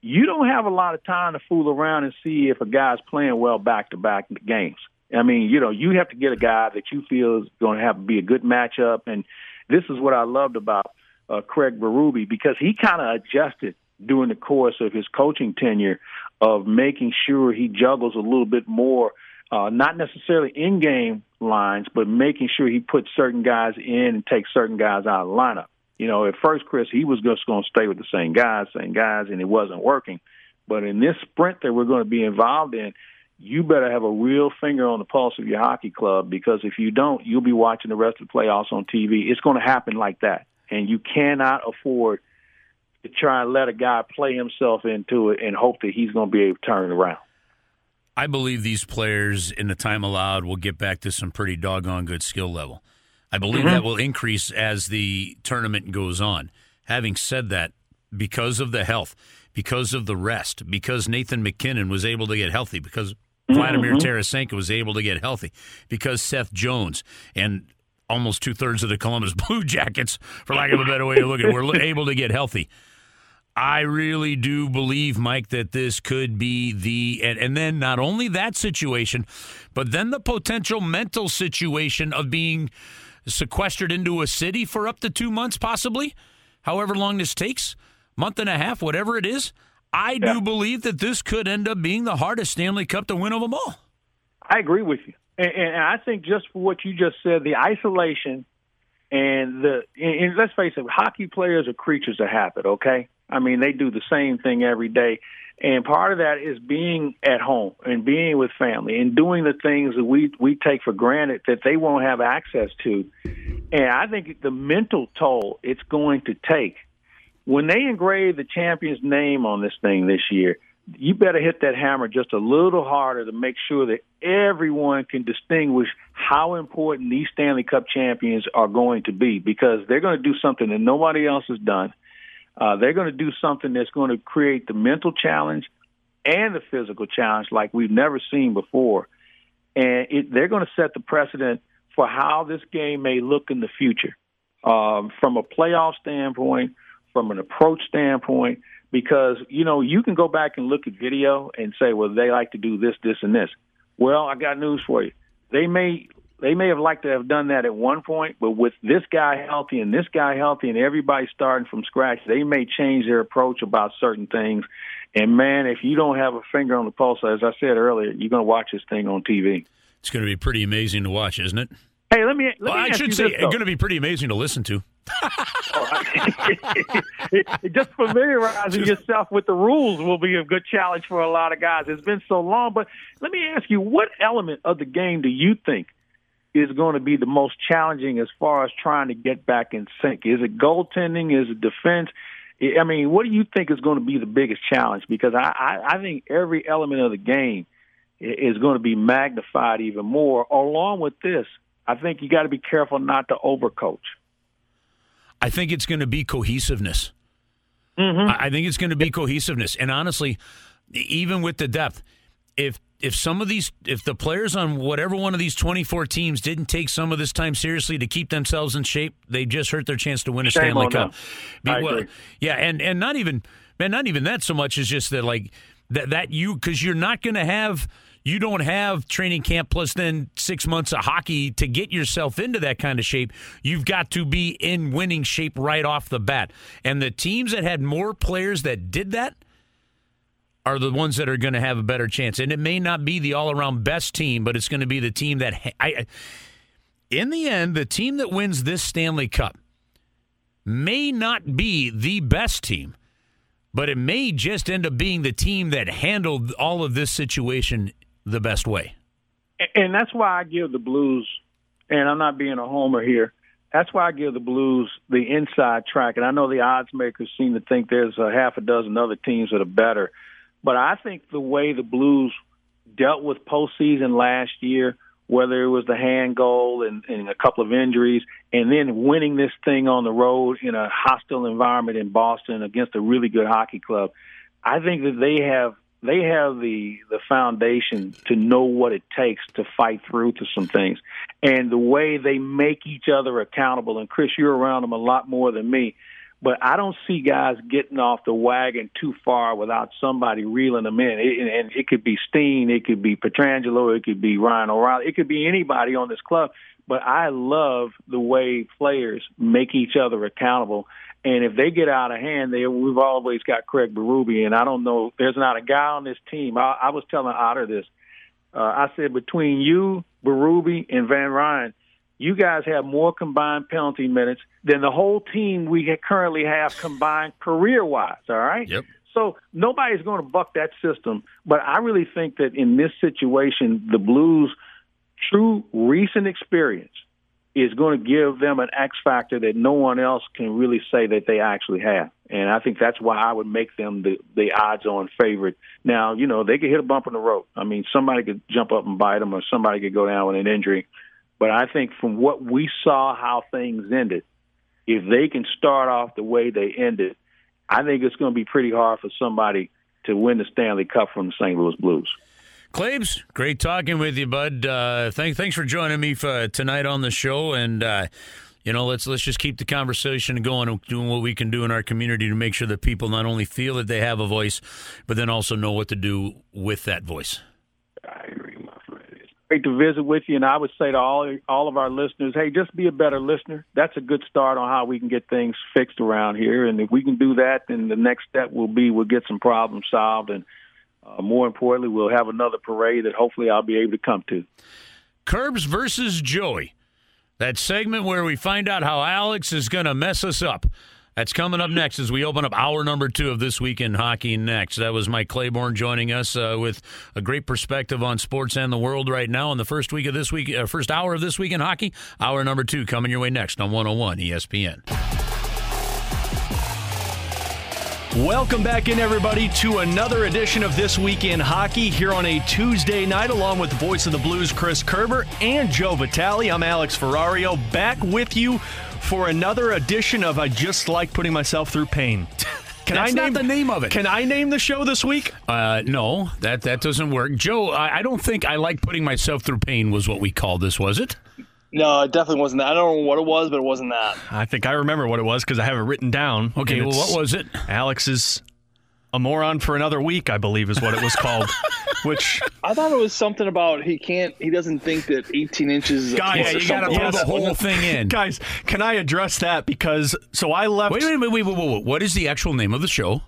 you don't have a lot of time to fool around and see if a guy's playing well back to back games. I mean, you know, you have to get a guy that you feel is going to have to be a good matchup and this is what I loved about uh, Craig Berube because he kind of adjusted during the course of his coaching tenure of making sure he juggles a little bit more, uh, not necessarily in game lines, but making sure he puts certain guys in and takes certain guys out of the lineup. You know, at first, Chris, he was just going to stay with the same guys, same guys, and it wasn't working. But in this sprint that we're going to be involved in, you better have a real finger on the pulse of your hockey club because if you don't, you'll be watching the rest of the playoffs on TV. It's going to happen like that. And you cannot afford to try and let a guy play himself into it and hope that he's going to be able to turn it around. I believe these players, in the time allowed, will get back to some pretty doggone good skill level. I believe mm-hmm. that will increase as the tournament goes on. Having said that, because of the health, because of the rest, because Nathan MacKinnon was able to get healthy, because Vladimir mm-hmm. Tarasenko was able to get healthy because Seth Jones and almost two thirds of the Columbus Blue Jackets, for lack of a better way to look at it, were able to get healthy. I really do believe, Mike, that this could be the and, and then not only that situation, but then the potential mental situation of being sequestered into a city for up to two months, possibly, however long this takes, month and a half, whatever it is. I yeah. do believe that this could end up being the hardest Stanley Cup to win of them all. I agree with you, and, and I think just for what you just said, the isolation and the and, and let's face it, hockey players are creatures of habit. Okay, I mean they do the same thing every day, and part of that is being at home and being with family and doing the things that we we take for granted that they won't have access to. And I think the mental toll it's going to take when they engrave the champion's name on this thing this year, you better hit that hammer just a little harder to make sure that everyone can distinguish how important these Stanley Cup champions are going to be because they're going to do something that nobody else has done. Uh, they're going to do something that's going to create the mental challenge and the physical challenge like we've never seen before. And it, they're going to set the precedent for how this game may look in the future. Um, from a playoff standpoint, from an approach standpoint, because you know you can go back and look at video and say, well, they like to do this, this, and this. Well, I got news for you. They may they may have liked to have done that at one point, but with this guy healthy and this guy healthy and everybody starting from scratch, they may change their approach about certain things. And man, if you don't have a finger on the pulse, as I said earlier, you're going to watch this thing on TV. It's going to be pretty amazing to watch, isn't it? Hey, let me. Let well, me I should say, it's going to be pretty amazing to listen to. Oh, just familiarizing yourself with the rules will be a good challenge for a lot of guys. It's been so long, but let me ask you, what element of the game do you think is going to be the most challenging as far as trying to get back in sync? Is it goaltending? Is it defense? I mean, what do you think is going to be the biggest challenge? Because I, I, I think every element of the game is going to be magnified even more. Along with this, I think you got to be careful not to overcoach. I think it's going to be cohesiveness. Mm-hmm. I think it's going to be cohesiveness. And honestly, even with the depth, if if some of these if the players on whatever one of these 24 teams didn't take some of this time seriously to keep themselves in shape, they just hurt their chance to win a Shame Stanley Cup. Be, well, yeah, and and not even man, not even that so much as just that like that that you cuz you're not going to have you don't have training camp plus then six months of hockey to get yourself into that kind of shape. You've got to be in winning shape right off the bat. And the teams that had more players that did that are the ones that are going to have a better chance. And it may not be the all around best team, but it's going to be the team that, I, in the end, the team that wins this Stanley Cup may not be the best team, but it may just end up being the team that handled all of this situation the best way. And that's why I give the Blues, and I'm not being a homer here. That's why I give the Blues the inside track. And I know the odds makers seem to think there's a half a dozen other teams that are better. But I think the way the Blues dealt with postseason last year, whether it was the hand goal and, and a couple of injuries, and then winning this thing on the road in a hostile environment in Boston against a really good hockey club, I think that they have they have the the foundation to know what it takes to fight through to some things. And the way they make each other accountable and chris you're around them a lot more than me but i don't see guys getting off the wagon too far without somebody reeling them in it, and it could be steen it could be Pietrangelo it could be ryan o'reilly it could be anybody on this club but i love the way players make each other accountable and if they get out of hand, they we've always got Craig Berube, and I don't know. There's not a guy on this team. I, I was telling Otter this. Uh, I said between you, Berube, and Van Ryn, you guys have more combined penalty minutes than the whole team we currently have combined career-wise. All right. Yep. So nobody's going to buck that system. But I really think that in this situation, the Blues' true recent experience is going to give them an X factor that no one else can really say that they actually have. And I think that's why I would make them the, the odds on favorite. Now, you know, they could hit a bump in the road. I mean, somebody could jump up and bite them or somebody could go down with an injury. But I think from what we saw how things ended, if they can start off the way they ended, I think it's going to be pretty hard for somebody to win the Stanley Cup from the St. Louis Blues. Claibs, great talking with you, bud. Uh, thank, thanks for joining me for, tonight on the show, and uh, you know, let's let's just keep the conversation going and doing what we can do in our community to make sure that people not only feel that they have a voice, but then also know what to do with that voice. I agree, my friend. It's great to visit with you, and I would say to all all of our listeners, hey, just be a better listener. That's a good start on how we can get things fixed around here, and if we can do that, then the next step will be we'll get some problems solved and uh, more importantly, we'll have another parade that hopefully I'll be able to come to. Curbs versus Joey. That segment where we find out how Alex is going to mess us up. That's coming up next as we open up hour number two of This Week in Hockey Next. That was Mike Claiborne joining us uh, with a great perspective on sports and the world right now in the first week of this week, uh, first hour of This Week in Hockey. Hour number two coming your way next on 101 ESPN. Welcome back in, everybody, to another edition of This Week in Hockey here on a Tuesday night, along with the voice of the Blues, Chris Kerber, and Joe Vitale. I'm Alex Ferrario, back with you for another edition of I Just Like Putting Myself Through Pain. Can That's I name the name of it? Can I name the show this week? Uh, no, that that doesn't work. Joe, I, I don't think I like putting myself through pain. Was what we called this, was it? No, it definitely wasn't that. I don't know what it was, but it wasn't that. I think I remember what it was because I have it written down. Okay, well, what was it? Alex's a moron for another week? I believe is what it was called. Which I thought it was something about he can't. He doesn't think that 18 inches. Is Guys, Yeah, you got to something. throw the whole thing in. guys, can I address that? Because so I left. Wait, wait, wait, wait, wait, wait, wait. What is the actual name of the show?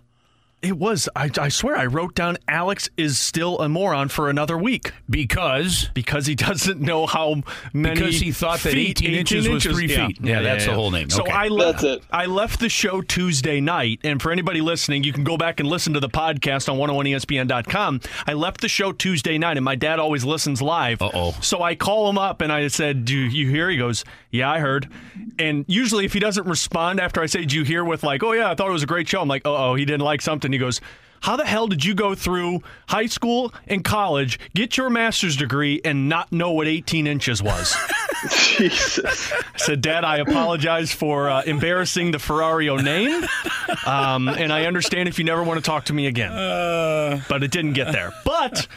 It was. I, I swear I wrote down Alex is still a moron for another week Because because he doesn't know how many. Because he thought that feet, 18 inches was three feet. Yeah, that's the whole name. So Okay. I left. That's it. I left the show Tuesday night, and for anybody listening, you can go back and listen to the podcast on 101ESPN.com. I left the show Tuesday night, and my dad always listens live. Uh-oh. So I call him up and I said, "Do you hear?" He goes, "Yeah, I heard." And usually, if he doesn't respond after I say, "Do you hear?" with like, "Oh yeah, I thought it was a great show," I'm like, Uh "Oh, he didn't like something." He goes. How the hell did you go through high school and college, get your master's degree, and not know what 18 inches was? Jesus. I said, Dad, I apologize for uh, embarrassing the Ferrario name. Um, and I understand if you never want to talk to me again. but it didn't get there. But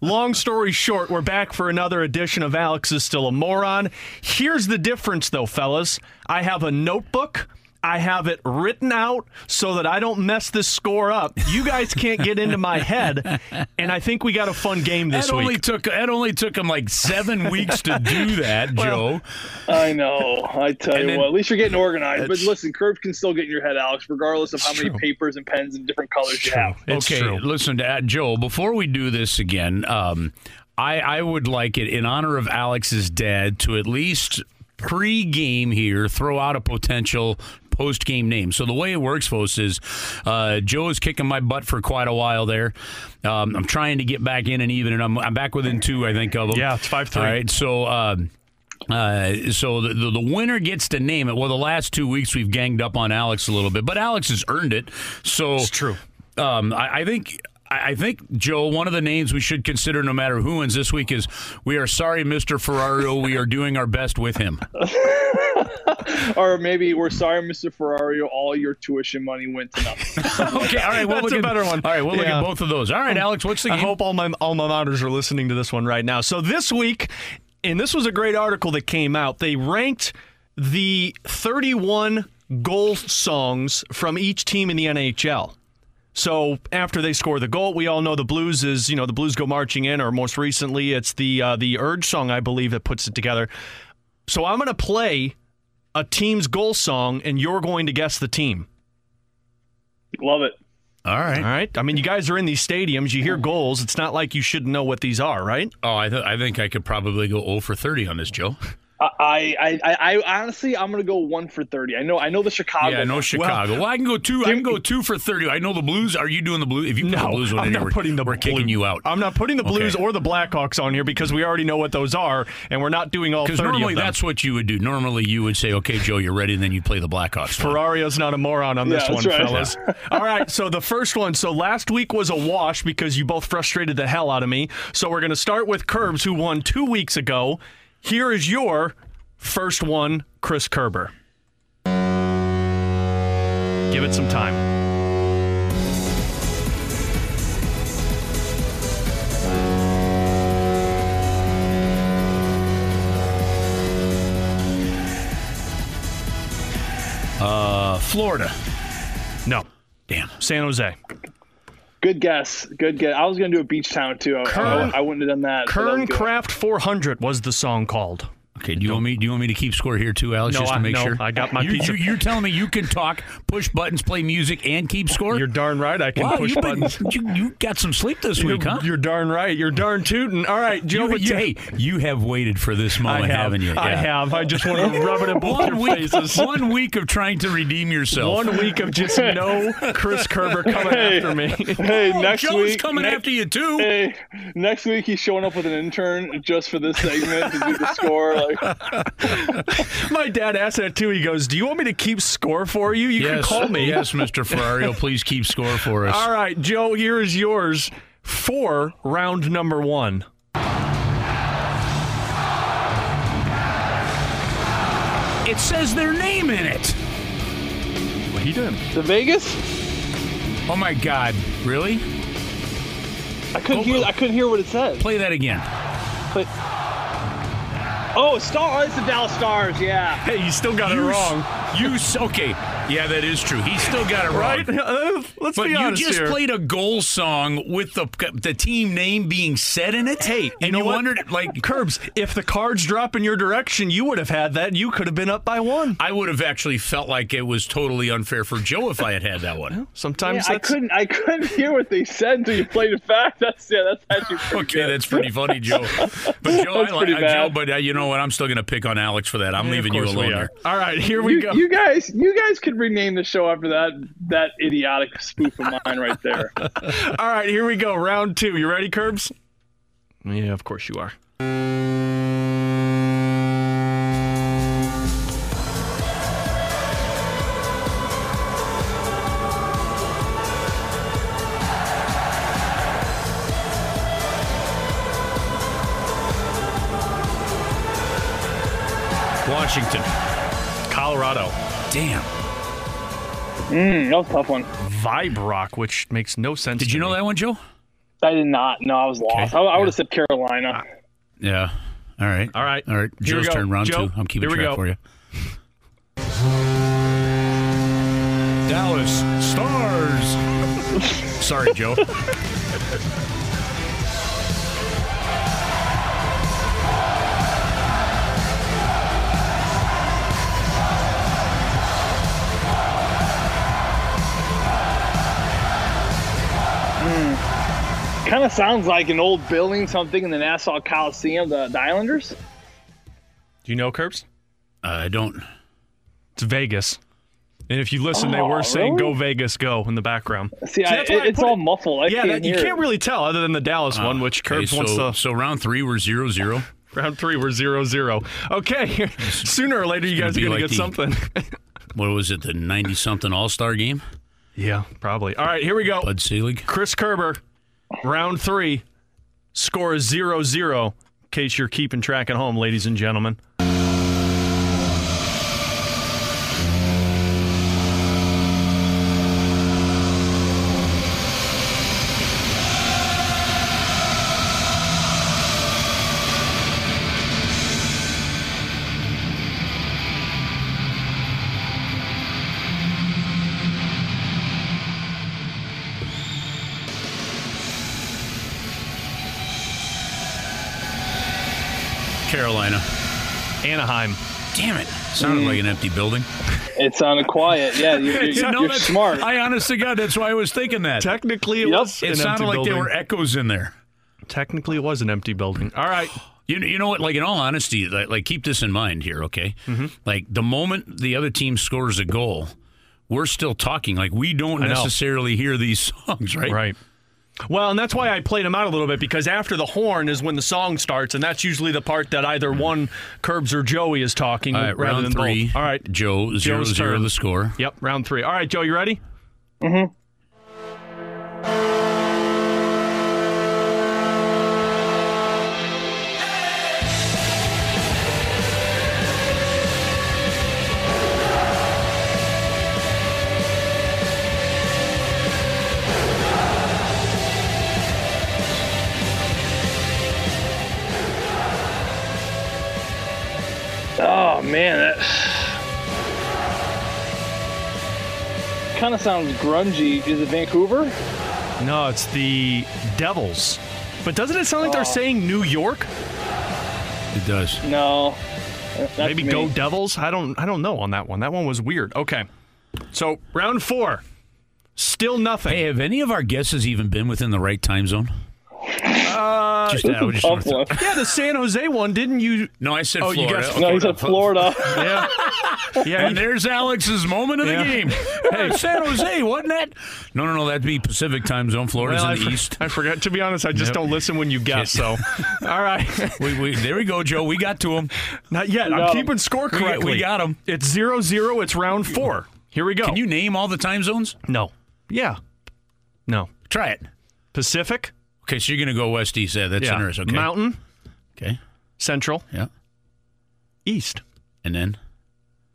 long story short, we're back for another edition of Alex is Still a Moron. Here's the difference, though, fellas. I have a notebook. I have it written out so that I don't mess this score up. You guys can't get into my head, and I think we got a fun game this that only took that only took him like seven weeks to do that, Joe. I know. I tell And you then- what. At least you're getting organized. But listen, curves can still get in your head, Alex, regardless of how many true. papers and pens and different colors you have. It's okay, true. listen to uh, Joe. Before we do this again, um, I I would like it in honor of Alex's dad to at least pre-game here throw out a potential post-game name. So the way it works, folks, is uh, Joe is kicking my butt for quite a while there. Um, I'm trying to get back in and even, and I'm, I'm back within two, I think, of them. Yeah, it's 5-3. All right, so. Um, uh, so the, the the winner gets to name it. Well, the last two weeks we've ganged up on Alex a little bit, but Alex has earned it. So It's true. um, I, I think. I I think Joe. One of the names we should consider, no matter who wins this week, is "We are sorry, Mr. Ferrario. we are doing our best with him." Or maybe we're sorry, Mr. Ferrario, all your tuition money went to nothing. Okay, all right. We'll That's look a at, better one. All right, we'll look at both of those. All right, Alex. What's the I game? hope all my alma maters are listening to this one right now. So this week, and this was a great article that came out. They ranked the 31 goal songs from each team in the NHL. So after they score the goal, we all know the Blues is you know the Blues go marching in, or most recently it's the uh, the Urge song I believe that puts it together. So I'm going to play a team's goal song, and you're going to guess the team. Love it. All right. All right. I mean, you guys are in these stadiums. You hear goals. It's not like you shouldn't know what these are, right? Oh, I, th- I think I could probably go 0 for 30 on this, Joe. I, I, I, I honestly, I'm gonna go one for thirty. I know, I know the Chicago. Yeah, no one. Chicago. Well, I can go two. I can go two for 30. I know the Blues. Are you doing the Blues? If you put the Blues one I'm in there, not we're, putting the we're kicking you out. I'm not putting the Blues Okay. or the Blackhawks on here because we already know what those are, and we're not doing all 30 Because normally of them. that's what you would do. Normally you would say, "Okay, Joe, you're ready," and then you play the Blackhawks. Ferrario's not a moron on this Yeah, one, right. fellas. All right, so the first one. So last week was a wash because you both frustrated the hell out of me. So we're going to start with Curbs, who won two weeks ago. Here is your first one, Chris Kerber. Give it some time. Uh, Florida. No, Damn. San Jose. Good guess. Good guess. I was gonna do a beach town too. I, Kern- I, I wouldn't have done that Kern. Craft 400 was the song called. Okay, do you want me? Do you want me to keep score here too, Alex? No, just to I- make no, sure. I got my you, pizza. You, you're telling me you can talk, push buttons, play music, and keep score? You're darn right. I can wow, push you've been- buttons. you, you got some sleep this You're, week, huh? you're darn right. You're darn tootin'. All right, Joe. You, what's you- hey, you have waited for this moment, have. haven't you? I have. I just want to rub it in both One your week, faces. one week of trying to redeem yourself. One week of just no Chris Kerber coming Hey. after me. Hey, Oh, next Joe's week. coming ne- after you too. Hey, next week he's showing up with an intern just for this segment to do the score. Like, My dad asked that too. He goes, "Do you want me to keep score for you? You yes, can call me." yes, Mr. Ferrario. Oh, please keep score for us. All right, Joe. Here is yours for round number one. It says their name in it. What he did? the Vegas. Oh my God! Really? I couldn't oh, hear. I couldn't hear what it said. Play that again. But, Oh, Star. Oh, it's the Dallas Stars. Yeah. Hey, you still got it You s- wrong. You s- okay? Yeah, that is true. He still got it. Right? Uh, Let's But be honest you just here. played a goal song with the the team name being said in it. Hey, you and know you what? wondered like Curbs, if the cards drop in your direction, you would have had that. You could have been up by one. I would have actually felt like it was totally unfair for Joe if I had had that one. Sometimes Yeah, I couldn't. I couldn't hear what they said until you played it back. That's yeah. That's actually pretty Okay, good. that's pretty funny, Joe. But Joe, I like uh, Joe. But uh, you know what? I'm still going to pick on Alex for that. I'm Yeah, leaving you course we alone are. there. All right, here we You, go. you guys, you guys could rename the show after that that idiotic spoof of mine right there. All right, here we go. Round two. You ready, Curbs? Yeah, of course you are. Washington. Colorado. Damn. Mm, that was a tough one. Vibe Rock, which makes no sense. Did to you know me. that one, Joe? I did not. No, I was lost. I, I would have said Carolina. Yeah. All right. All right. All right. Here Joe's turn, round Joe, two. I'm keeping track go. for you. Dallas Stars. Sorry, Joe. Kind of sounds like an old building, something in the Nassau Coliseum, the, the Islanders. Do you know Curbs? Uh, I don't. It's Vegas. And if you listen, they Oh, were saying really? "Go Vegas, go" in the background. See, I, that's I it, it's all it- muffled. I yeah, can't that, you can't really tell other than the Dallas one, which Okay, Curbs wants so, to. so round three, we're zero zero. Round three, we're zero zero. Okay, sooner or later, you gonna guys are be gonna like get the- something. What was it? The ninety something All Star game? yeah, probably. All right, here we go. Bud Selig. Chris Kerber, round three. Score is zero zero. In case you're keeping track at home, ladies and gentlemen. Anaheim. Damn it. Sounded like an empty building. It sounded quiet. Yeah, you, you're, You know, you're that's- smart. I honest to God, that's why I was thinking that. Technically, it Yep. was. It an sounded empty like building. there were echoes in there. Technically, it was an empty building. All right. You know, you know what? Like in all honesty, like, like keep this in mind here, okay? Mm-hmm. Like the moment the other team scores a goal, we're still talking. Like we don't I know. necessarily hear these songs, right? Right. Well, and that's why I played him out a little bit because after the horn is when the song starts, and that's usually the part that either one Curbs or Joey is talking All right, rather round than three. both. All right. Joe zero Joe's zero turn. the score. Yep, round three. All right, Joe, you ready? Oh man, that kind of sounds grungy. Is it Vancouver? No, it's the Devils. But doesn't it sound like Oh. they're saying New York? It does. No. Maybe me. Go Devils? I don't I don't know on that one. That one was weird. Okay. So, round 4. Still nothing. Hey, have any of our guesses even been within the right time zone? Uh, just, I just Tough one. Yeah, the San Jose one, didn't you? No, I said Oh, you Florida. guessed- No, he said Florida. Yeah. Yeah. And there's Alex's moment of Yeah. the game. Hey, San Jose, wasn't that? No, no, no. That'd be Pacific time zone. Florida's Well, I, in the for- east. I forgot. To be honest, I just Yep. don't listen when you guess. So, all right, We, we, there we go, Joe. We got to him. not yet. I'm keeping score correct. We got- correctly. we got 'em. It's zero zero. It's round four. Here we go. Can you name all the time zones? No. Yeah. No. Try it. Pacific. Okay, so you're going to go west east. Yeah, that's yeah. interesting. Okay. Mountain. Okay. Central. Yeah. East. And then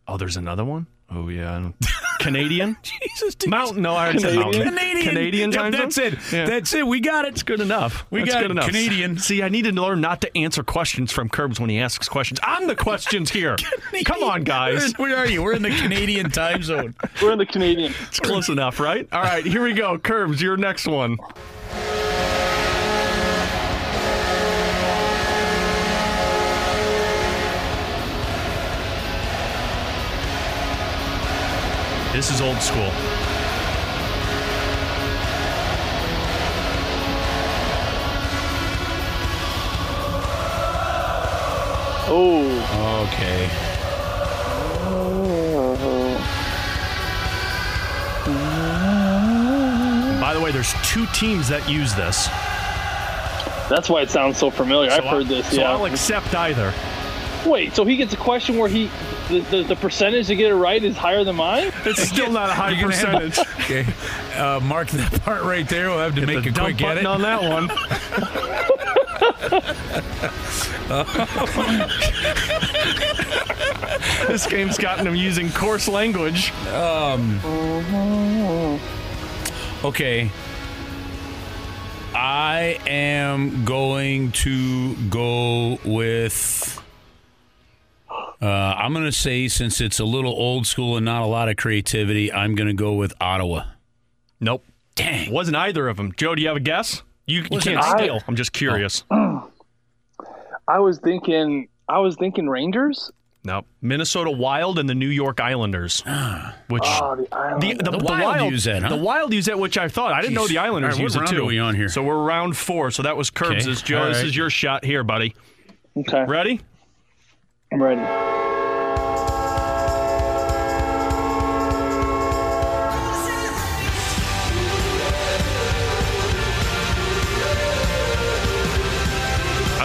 Oh, there's another one. Oh yeah. I don't- Canadian? Jesus, dude. Mountain? No, I would say Canadian? mountain. Canadian. Canadian Yep, that's zone? it. Yeah. That's it. We got it. It's good enough. We That's got good enough. Canadian. See, I need to learn not to answer questions from Curbs when he asks questions. I'm the questions here. Come on, guys. Where are you? We're in the Canadian time zone. We're in the Canadian. It's close enough, right? All right, here we go. Curbs, your next one. This is old school. Oh. Okay. By the way, there's two teams that use this. That's why it sounds so familiar. I've So heard I- this. So yeah. I'll accept either. Wait, so he gets a question where he the, the, the percentage to get it right is higher than mine? It's still not a high You're have- percentage. Okay. Uh, mark that part right there. We'll have to make the a dump quick edit. on that one. this game's gotten him using coarse language. Um, Okay. I am going to go with. Uh, I'm going to say, since it's a little old school and not a lot of creativity, I'm going to go with Ottawa. Nope. Dang. Wasn't either of them. Joe, do you have a guess? You, you Wasn't can't I- steal. I'm just curious. I was thinking I was thinking Rangers. Nope. Minnesota Wild and the New York Islanders. Which Oh, the the, Islanders. the, The the Wild use that, huh? The Wild use that, which I thought. I didn't know the Islanders All right, use it round too. are we on here? So we're round four. So that was Curbs' Okay. Joe. All This is your shot here, buddy. okay, Ready? I'm ready. I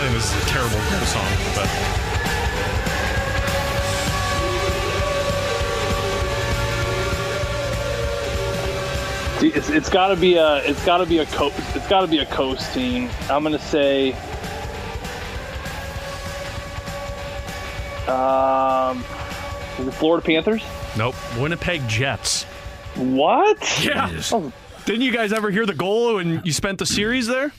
think this is a terrible song, but It's, it's got to be a it's got to be a coast it's got to be a coast team. I'm gonna say. Um, the Florida Panthers? nope. Winnipeg Jets. What? Yeah. Oh, Didn't you guys ever hear the goal when you spent the series there?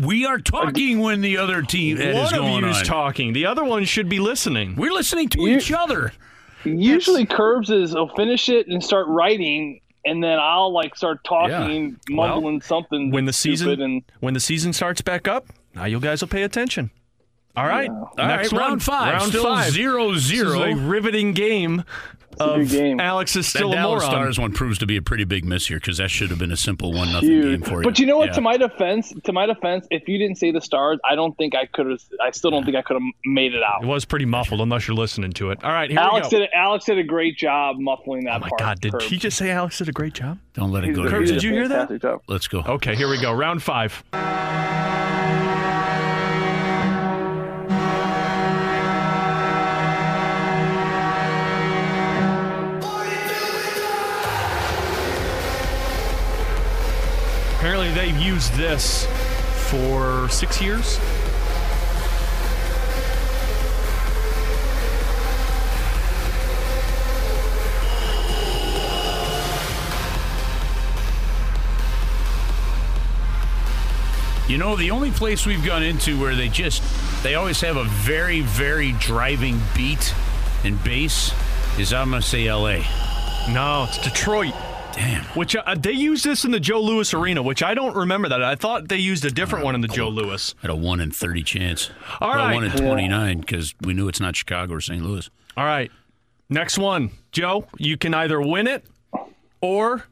We are talking when the other team that is one of going you is talking. The other one should be listening. We're listening to You- each other. Usually, Curbs is I'll finish it and start writing, and then I'll like start talking, Well, mumbling something. When the season and when the season starts back up, now you guys will pay attention. All right. All Next right, one. round five. Round Still five. zero This is a zero. riveting game of good game. Alex is That still a Dallas moron. Stars one proves to be a pretty big miss here because that should have been a simple one nothing game for you. But you know what? Yeah. To my defense, to my defense, if you didn't say the stars, I don't think I could have. I still don't think I could have made it out. It was pretty muffled unless you're listening to it. All right, here Alex we go. did. Alex did a great job muffling that oh my part. God, did Curbs. he just say Alex did a great job? Don't let it He go did Curbs, did you hear that? job. Let's go. Okay, here we go. Round five. They've used this for six years. You know, the only place we've gone into where they just they always have a very, very driving beat and bass is I'm gonna say L.A. No, it's Detroit. Damn. Which uh, they used this in the Joe Louis Arena, which I don't remember that. I thought they used a different one in the Joe Louis. Had a one in thirty chance. All well, right. one in twenty nine because we knew it's not Chicago or St. Louis. All right. Next one. Joe, you can either win it or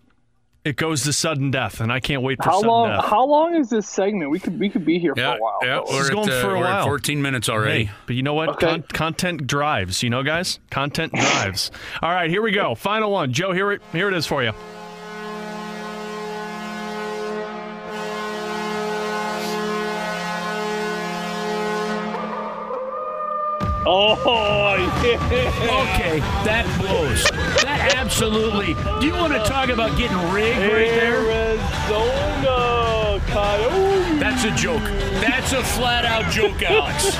it goes to sudden death, and I can't wait for How sudden long? death. How long is this segment? We could we could be here for a while. yeah. This is We're, going at, uh, for a we're at while. fourteen minutes already. Hey, but you know what? Okay. Con- content drives, you know, guys? Content drives. All right, here we go. Final one. Joe, here it, here it is for you. Oh yeah. Okay, that blows. That absolutely. Do you want to talk about getting rigged right there? Arizona Coyotes. That's a joke. That's a flat out joke, Alex.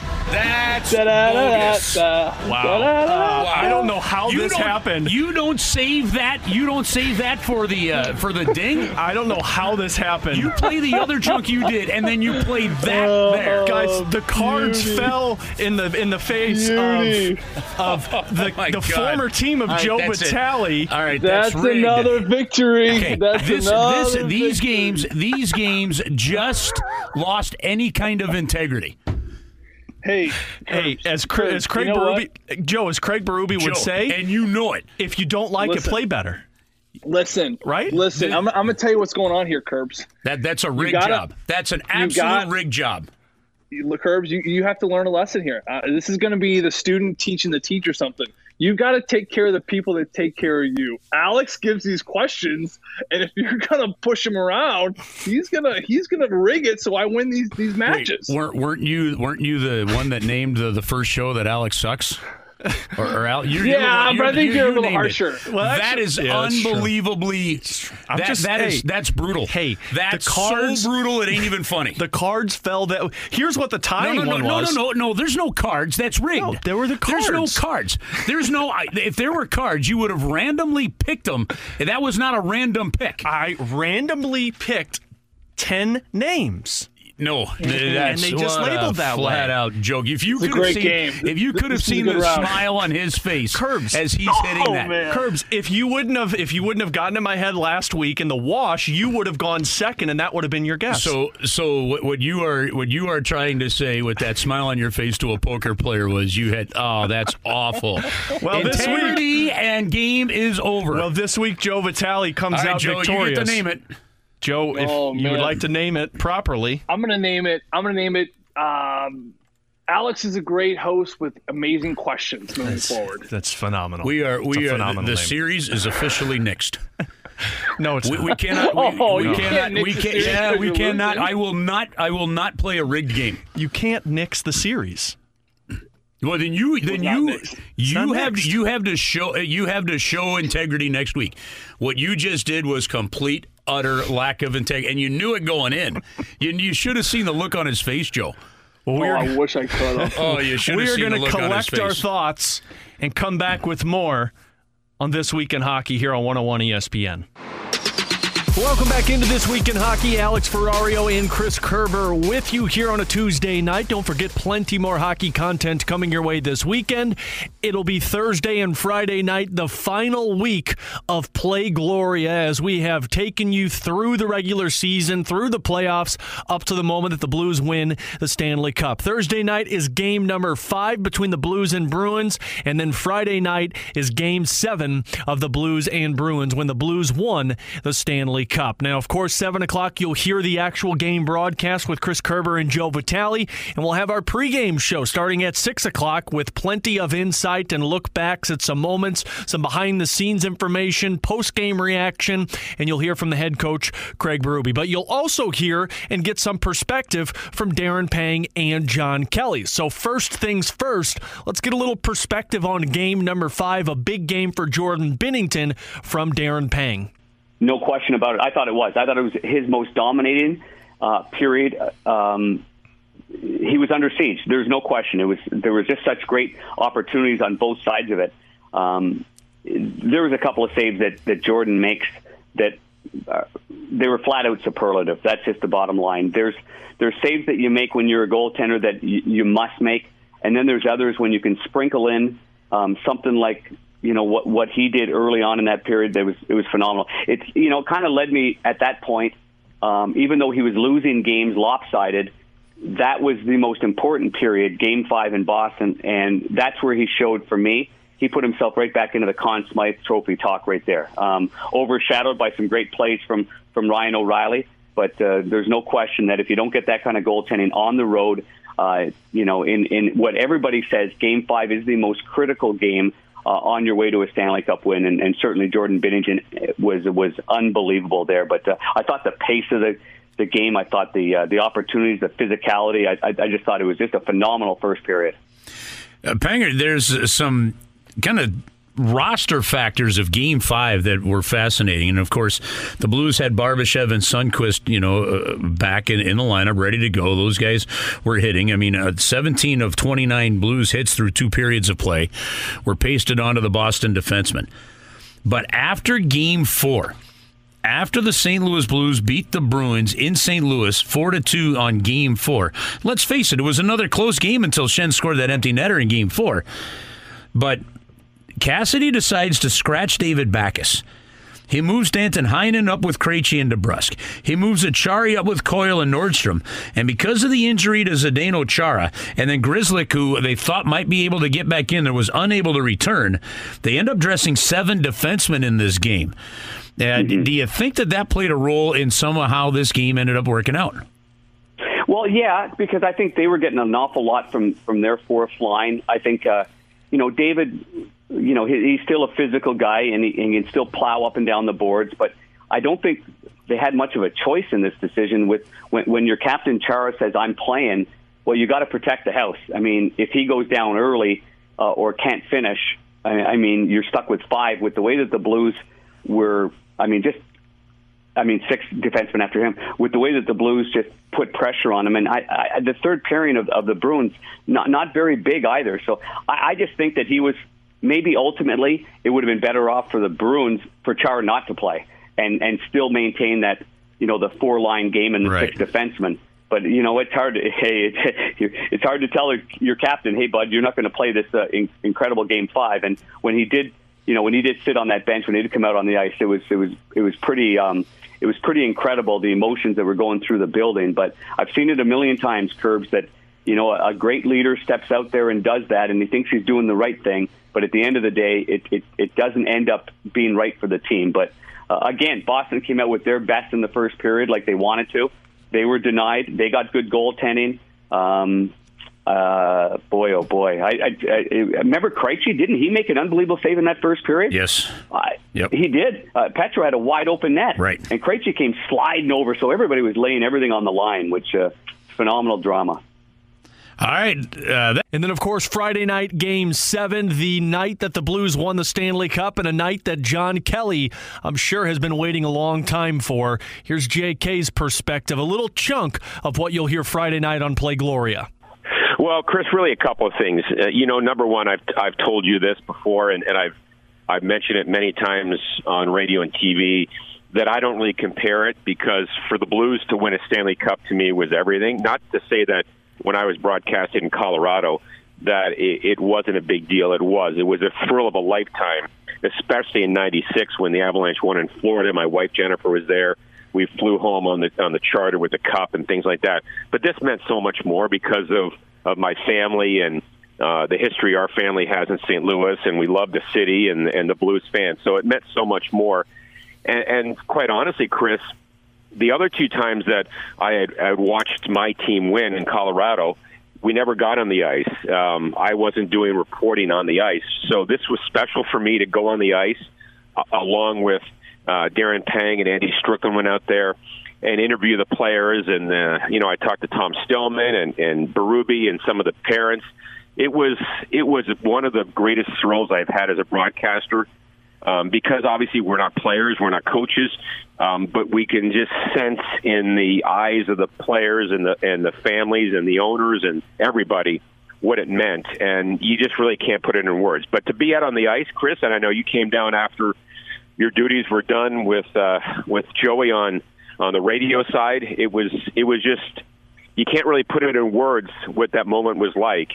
That's bogus. Wow. I don't know how You this don't- happened. You don't save that. You don't save that for the uh, for the ding. I don't know how this happened. You play the other junk you did, and then you played that Oh, there. Guys, the cards beauty. fell in the in the face Beauty. of, of the, my the God. former team of All right, Joe that's it. Vitale. All right, That's, that's, rigged. another victory. Okay, That's this, another this, these victory. games, these games just lost any kind of integrity. Hey, Hey, as Craig, Curbs, as Craig you know Berube, Joe, as Craig Berube would Joe, say, and you know it. if you don't like it, play better. Listen, Right? Listen, I'm, I'm gonna tell you what's going on here, Curbs. That that's a rig gotta- job. That's an absolute got- rig job. You- Look, Curbs, you, you have to learn a lesson here. Uh, this is going to be the student teaching the teacher something. You got to take care of the people that take care of you. Alex gives these questions, and if you're going to push him around, he's gonna he's gonna rig it so I win these these Wait, matches. weren't weren't you weren't you the one that named the, the first show that Alex sucks? Or, or Al, you're, you're the Yeah, but I think you- you're a little named it. harsher. Well, that actually- is yeah, that's unbelievably. I'm that, just- that is- hey, that's brutal. hey, that's cards- so brutal. It ain't even funny. The cards fell that. Here's what the no, tying no, no, one no, no, was. no, no. There's no cards. That's rigged. No, there were the cards. There's no cards. cards. There's no. I- If there were cards, you would have randomly picked them. That was not a random pick. I randomly picked ten names. No, that's they just what a labeled that flat way. out joke. If you It's a could have seen, game. if you could have This is a seen the round. smile on his face, Curbs. as he's oh, hitting that. man. Curbs, if you wouldn't have if you wouldn't have gotten in my head last week in the wash, you would have gone second, and that would have been your guess. So, so what, what you are what you are trying to say with that smile on your face to a poker player was you had oh that's awful. Well, this week- and game is over. well, this week Joe Vitale comes All right, out Joe, victorious. you get to name it. Joe, if Oh, you would like to name it properly, I'm gonna name it. I'm gonna name it. Um, Alex is a great host with amazing questions moving forward. that's phenomenal. We are we are the, phenomenal the series is officially nixed. No, it's We, not. we cannot. We, Oh, we you cannot. can't we can, series yeah, 'cause we cannot. losing. I will not. I will not play a rigged game. you can't nix the series. Well, then you then you mixed. you have mixed. you have to show you have to show integrity next week. What you just did was complete utter lack of integrity, and you knew it going in. You you should have seen the look on his face, Joe. Well, Oh, we're I wish I could have. Oh, you should we have are seen the going to look on his collect our thoughts and come back with more on this week in hockey here on 101 ESPN. Welcome back into This Week in Hockey. Alex Ferrario and Chris Kerber with you here on a Tuesday night. Don't forget, plenty more hockey content coming your way this weekend. It'll be Thursday and Friday night, the final week of Play Gloria, as we have taken you through the regular season, through the playoffs, up to the moment that the Blues win the Stanley Cup. Thursday night is game number five between the Blues and Bruins, and then Friday night is game seven of the Blues and Bruins when the Blues won the Stanley Cup. Now, of course, 7 o'clock, you'll hear the actual game broadcast with Chris Kerber and Joe Vitale, and we'll have our pregame show starting at 6 o'clock with plenty of insight and look backs at some moments, some behind the scenes information, post game reaction, and you'll hear from the head coach, Craig Berube. But you'll also hear and get some perspective from Darren Pang and John Kelly. So, first things first, let's get a little perspective on game number five, a big game for Jordan Binnington from Darren Pang. No question about it. I thought it was. I thought it was his most dominating uh, period. Um, he was under siege. There's no question. It was there was just such great opportunities on both sides of it. Um, there was a couple of saves that, that Jordan makes that uh, they were flat out superlative. That's just the bottom line. There's there's saves that you make when you're a goaltender that you, you must make, and then there's others when you can sprinkle in um, something like you know what what he did early on in that period. That was it was phenomenal. It's you know kind of led me at that point, um, even though he was losing games lopsided. That was the most important period, Game Five in Boston, and that's where he showed for me. He put himself right back into the Conn Smythe Trophy talk right there, um, overshadowed by some great plays from from Ryan O'Reilly. But uh, there's no question that if you don't get that kind of goaltending on the road, uh, you know, in in what everybody says, Game Five is the most critical game uh, on your way to a Stanley Cup win, and, and certainly Jordan Binnington was was unbelievable there. But uh, I thought the pace of the the game, I thought the uh, the opportunities, the physicality, I, I, I just thought it was just a phenomenal first period. Uh, Panger, there's some kind of roster factors of Game Five that were fascinating, and of course, the Blues had Barbashev and Sundqvist, you know, uh, back in, in the lineup, ready to go. Those guys were hitting. I mean, uh, 17 of 29 Blues hits through two periods of play were pasted onto the Boston defenseman. But after Game Four, after the St. Louis Blues beat the Bruins in St. Louis 4 to 2 on game 4. Let's face it, it was another close game until Schenn scored that empty netter in game 4. But Cassidy decides to scratch David Backes. He moves Danton Heinen up with Krejci and DeBrusk. He moves Acciari up with Coyle and Nordstrom. And because of the injury to Zdeno Chara, and then Grzelcyk, who they thought might be able to get back in there, was unable to return, they end up dressing seven defensemen in this game. Uh, mm-hmm. Do you think that that played a role in somehow how this game ended up working out? Well, yeah, because I think they were getting an awful lot from from their fourth line. I think, uh, you know, David, you know, he, he's still a physical guy and he, and he can still plow up and down the boards, but I don't think they had much of a choice in this decision. With when, when your captain Chara says, "I'm playing," well, you got to protect the house. I mean, if he goes down early uh, or can't finish, I, I mean, you're stuck with five. With the way that the Blues were I mean, just I mean, six defensemen after him. With the way that the Blues just put pressure on him, and I, I, the third pairing of, of the Bruins, not not very big either. So I, I just think that he was maybe ultimately it would have been better off for the Bruins for Char not to play and and still maintain that you know the four line game and the right. six defensemen. But you know it's hard. To, hey, it's, it's hard to tell your captain, hey bud, you're not going to play this uh, in, incredible game five. And when he did you know, when he did sit on that bench, when he did come out on the ice, it was it was it was pretty um, it was pretty incredible the emotions that were going through the building. But I've seen it a million times, Curbs, that you know a great leader steps out there and does that, and he thinks he's doing the right thing. But at the end of the day, it it, it doesn't end up being right for the team. But uh, again, Boston came out with their best in the first period, like they wanted to. They were denied. They got good goaltending. Um, uh, boy, oh boy! I, I, I remember Krejci. Didn't he make an unbelievable save in that first period? Yes. Uh, yep. He did. Uh, Petro had a wide open net. Right. And Krejci came sliding over, so everybody was laying everything on the line, which uh, phenomenal drama. All right. Uh, that- and then, of course, Friday night, game seven, the night that the Blues won the Stanley Cup, and a night that John Kelly, I'm sure, has been waiting a long time for. Here's JK's perspective, a little chunk of what you'll hear Friday night on Play Gloria. Well, Chris, really a couple of things. Uh, you know, number one, I've I've told you this before, and, and I've I've mentioned it many times on radio and TV that I don't really compare it because for the Blues to win a Stanley Cup to me was everything. Not to say that when I was broadcasting in Colorado that it, it wasn't a big deal. It was. It was a thrill of a lifetime, especially in '96 when the Avalanche won in Florida. My wife Jennifer was there we flew home on the on the charter with the cup and things like that. But this meant so much more because of of my family and uh, the history our family has in St. Louis, and we love the city and and the Blues fans. So it meant so much more. And, and quite honestly, Chris, the other two times that I had, I had watched my team win in Colorado, we never got on the ice. Um, I wasn't doing reporting on the ice, so this was special for me to go on the ice uh, along with uh, Darren Pang and Andy Strickland went out there and interview the players. And uh, you know, I talked to Tom Stillman and and Berube and some of the parents. It was it was one of the greatest thrills I've had as a broadcaster. Um, because obviously we're not players, we're not coaches, um, but we can just sense in the eyes of the players and the and the families and the owners and everybody what it meant, and you just really can't put it in words. But to be out on the ice, Chris, and I know you came down after your duties were done with uh, with Joey on on the radio side. It was it was just you can't really put it in words what that moment was like.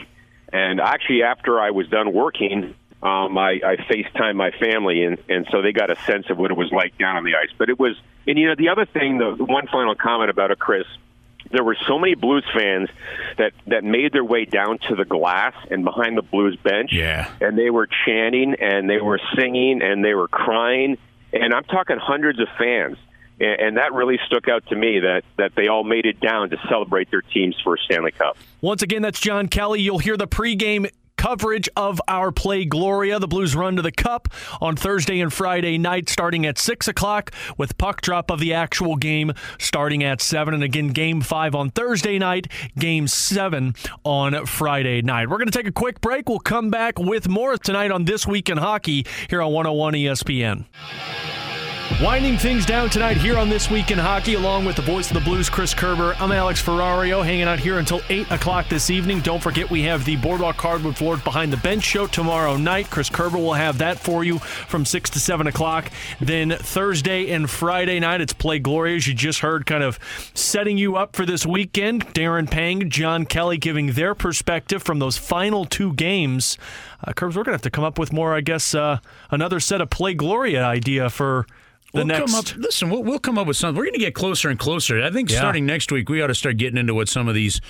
And actually, after I was done working, um, I, I FaceTime my family, and and so they got a sense of what it was like down on the ice. But it was, and you know, the other thing, the one final comment about it, Chris there were so many Blues fans that that made their way down to the glass and behind the Blues bench. Yeah. And they were chanting and they were singing and they were crying. And I'm talking hundreds of fans. And, and that really stuck out to me that, that they all made it down to celebrate their team's first Stanley Cup. Once again, that's John Kelly. You'll hear the pregame coverage of our play Gloria. The Blues run to the Cup on Thursday and Friday night, starting at 6 o'clock, with puck drop of the actual game starting at 7. And again, game 5 on Thursday night, game 7 on Friday night. We're going to take a quick break. We'll come back with more tonight on This Week in Hockey here on 101 ESPN. Winding things down tonight here on This Week in Hockey, along with the voice of the Blues, Chris Kerber. I'm Alex Ferrario, hanging out here until 8 o'clock this evening. Don't forget, we have the Boardwalk Hardwood Floors Behind the Bench show tomorrow night. Chris Kerber will have that for you from 6 to 7 o'clock. Then Thursday and Friday night, it's Play Gloria, as you just heard, kind of setting you up for this weekend. Darren Pang, John Kelly giving their perspective from those final two games. Uh, Curbs, we're going to have to come up with more, I guess, uh, another set of Play Gloria idea for the we'll next. come up, listen, we'll, we'll come up with something. We're going to get closer and closer. I think Yeah. starting next week, we ought to start getting into what some of these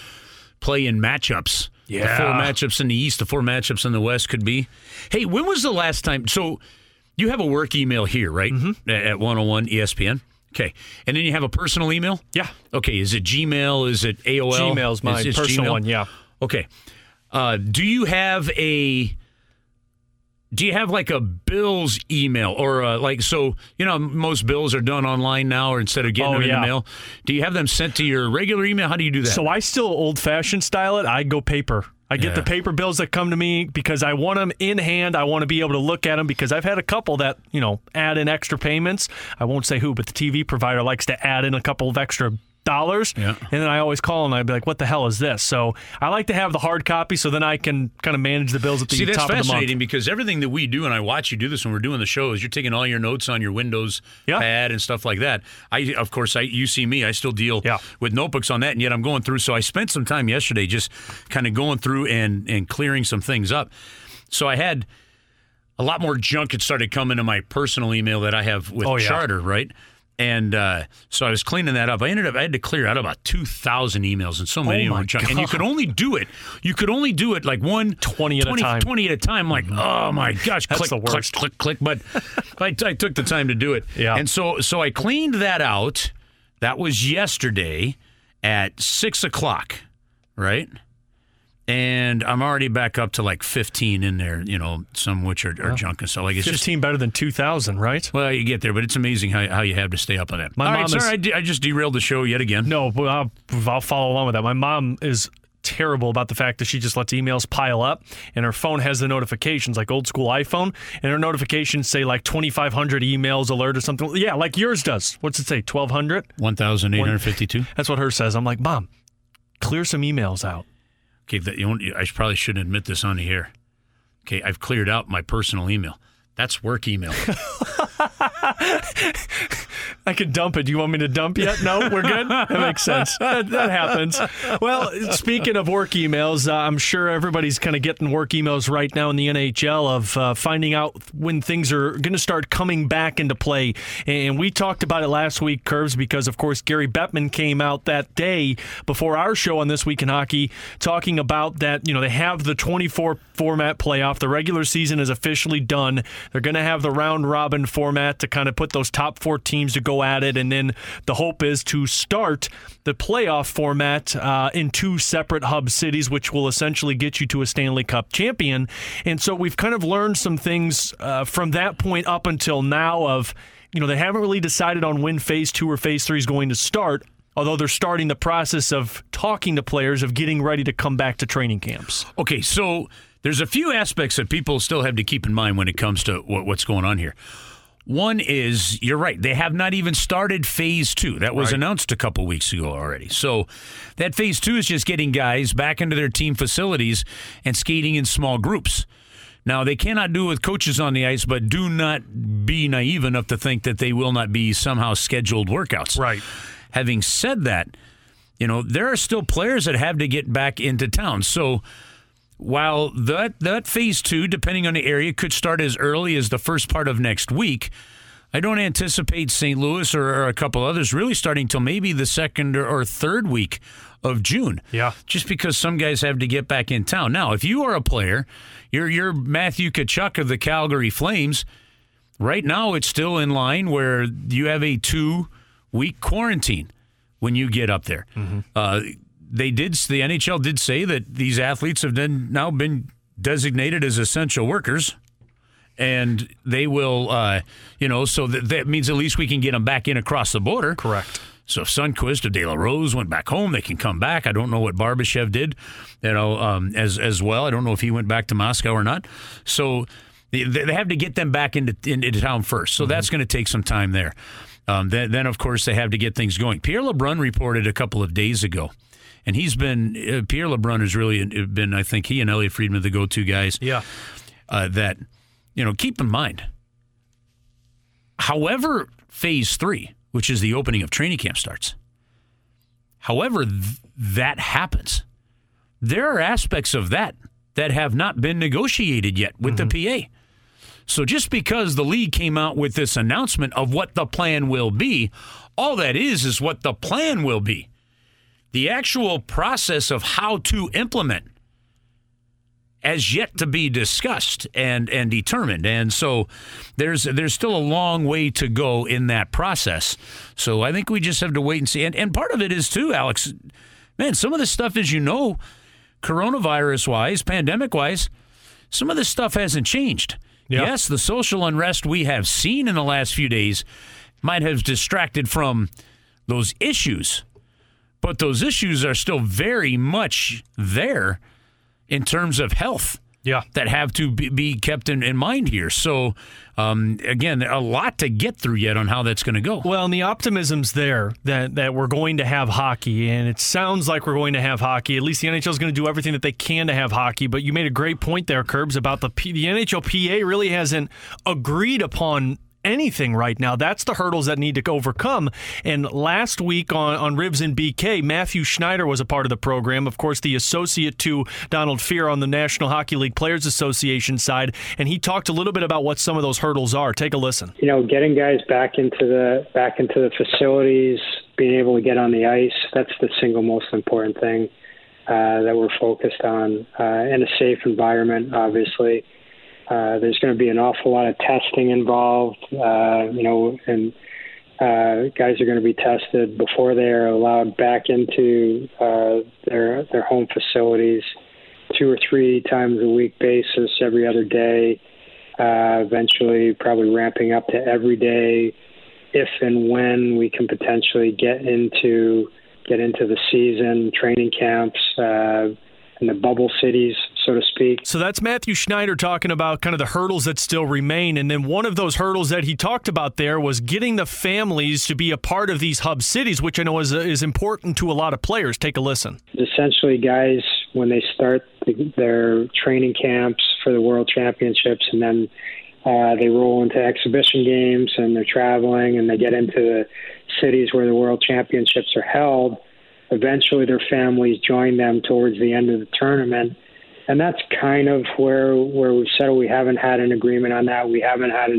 play-in matchups, Yeah. the four matchups in the East, the four matchups in the West could be. Hey, when was the last time? So you have a work email here, right? Mm-hmm. At 101 ESPN. Okay, and then you have a personal email. Yeah. Okay, is it Gmail? Is it AOL? Gmail's my personal Gmail? one, yeah. Okay. Uh, do you have a do you have like a bills email or uh, like so you know most bills are done online now or instead of getting Oh, them in yeah. the mail do you have them sent to your regular email how do you do that So I still old fashioned style it. I go paper. I get Yeah. the paper bills that come to me because I want them in hand. I want to be able to look at them because I've had a couple that, you know, add in extra payments. I won't say who, but the TV provider likes to add in a couple of extra dollars. Yeah. And then I always call and I'd be like, what the hell is this? So I like to have the hard copy so then I can kind of manage the bills at the See, top of the month. that's fascinating because everything that we do, and I watch you do this when we're doing the shows, you're taking all your notes on your Windows Yeah. pad and stuff like that. I, of course, I you see me, I still deal Yeah. with notebooks on that, and yet I'm going through. So I spent some time yesterday just kind of going through and and clearing some things up. So I had a lot more junk that started coming to my personal email that I have with Oh. Charter, right? And uh, so I was cleaning that up. I ended up I had to clear out about two thousand emails, and so many Oh them my were junk. And you could only do it. You could only do it like one 20 at a time. 20 at a time. Like, oh my gosh, That's click, the worst. click, click, click. But I, I took the time to do it. Yeah. And so, so I cleaned that out. That was yesterday at six o'clock, right? And I'm already back up to like 15 in there. You know, some which are, are junk and stuff. Like it's just 15 better than 2,000, right? well, you get there, but it's amazing how, how you have to stay up on that. My All right, mom sorry, is- I, de- I just derailed the show yet again. No, but I'll, I'll follow along with that. My mom is terrible about the fact that she just lets emails pile up and her phone has the notifications like old school iPhone and her notifications say like 2500 emails alert or something. Yeah, like yours does. What's it say? 1200? 1,852. That's what hers says. I'm like, "Mom, clear some emails out." Okay, know, I probably shouldn't admit this on the air. Okay, I've cleared out my personal email. That's work email. I could dump it. Do you want me to dump yet? No, we're good. That makes sense. That, that happens. Well, speaking of work emails, uh, I'm sure everybody's kind of getting work emails right now in the NHL of uh, finding out when things are going to start coming back into play. And we talked about it last week, Curves, because of course Gary Bettman came out that day before our show on this week in hockey, talking about that. You know they have the 24 format playoff. The regular season is officially done. They're going to have the round robin format to kind of put those top four teams to go at it, and then the hope is to start the playoff format uh, in two separate hub cities, which will essentially get you to a Stanley Cup champion. And so we've kind of learned some things uh, from that point up until now. Of you know they haven't really decided on when Phase Two or Phase Three is going to start. Although they're starting the process of talking to players of getting ready to come back to training camps. Okay, so there's a few aspects that people still have to keep in mind when it comes to what's going on here. One is you're right; they have not even started phase two. That was announced a couple weeks ago already. So that phase two is just getting guys back into their team facilities and skating in small groups. Now they cannot do it with coaches on the ice, but do not be naive enough to think that they will not be somehow scheduled workouts. Right. Having said that, you know there are still players that have to get back into town. So while that that phase two, depending on the area, could start as early as the first part of next week, I don't anticipate St. Louis or, or a couple others really starting till maybe the second or, or third week of June. Yeah. Just because some guys have to get back in town. Now, if you are a player, you're you're Matthew Tkachuk of the Calgary Flames. Right now, it's still in line where you have a two week quarantine when you get up there. Uh, they did. The NHL did say that these athletes have then now been designated as essential workers. And they will, uh, you know, so that, that means at least we can get them back in across the border. Correct. So if Sundqvist or De La Rose went back home, they can come back. I don't know what Barbashev did, you know, um, as as well. I don't know if he went back to Moscow or not. So they, they have to get them back into into town first. So mm-hmm. that's going to take some time there. Um, then, then, of course, they have to get things going. Pierre LeBrun reported a couple of days ago, and he's been uh, Pierre LeBrun has really been, I think, he and Elliotte Friedman the go-to guys. Yeah, uh, that you know, keep in mind. However, phase three, which is the opening of training camp, starts. However, th- that happens. There are aspects of that that have not been negotiated yet with mm-hmm. the PA. So just because the league came out with this announcement of what the plan will be, all that is is what the plan will be. The actual process of how to implement as yet to be discussed and and determined. And so there's there's still a long way to go in that process. So I think we just have to wait and see. And and part of it is too, Alex. Man, some of this stuff, as you know, coronavirus wise, pandemic wise, some of this stuff hasn't changed. Yep. Yes, the social unrest we have seen in the last few days might have distracted from those issues, but those issues are still very much there in terms of health yeah. that have to be, kept in, in mind here. So, um, again, a lot to get through yet on how that's going to go. Well, and the optimism's there that, that we're going to have hockey, and it sounds like we're going to have hockey. At least the NHL is going to do everything that they can to have hockey. But you made a great point there, Curbs, about the P- the NHLPA really hasn't agreed upon anything right now. That's the hurdles that need to overcome. And last week on, on Ribs and BK, Matthew Schneider was a part of the program. Of course, the associate to Donald Fehr on the National Hockey League Players Association side. And he talked a little bit about what some of those hurdles are. Take a listen. You know, getting guys back into the back into the facilities, being able to get on the ice, that's the single most important thing. Uh, that we're focused on uh, in a safe environment, obviously. Uh, there's going to be an awful lot of testing involved, uh, you know, and uh, guys are going to be tested before they are allowed back into uh, their their home facilities, two or three times a week basis, every other day. Uh, eventually, probably ramping up to every day, if and when we can potentially get into get into the season, training camps, uh, and the bubble cities so to speak. So that's Matthew Schneider talking about kind of the hurdles that still remain. And then one of those hurdles that he talked about there was getting the families to be a part of these hub cities, which I know is, is important to a lot of players. Take a listen. Essentially, guys, when they start their training camps for the World Championships and then uh, they roll into exhibition games and they're traveling and they get into the cities where the World Championships are held. Eventually, their families join them towards the end of the tournament and that's kind of where where we've settled. We haven't had an agreement on that. We haven't had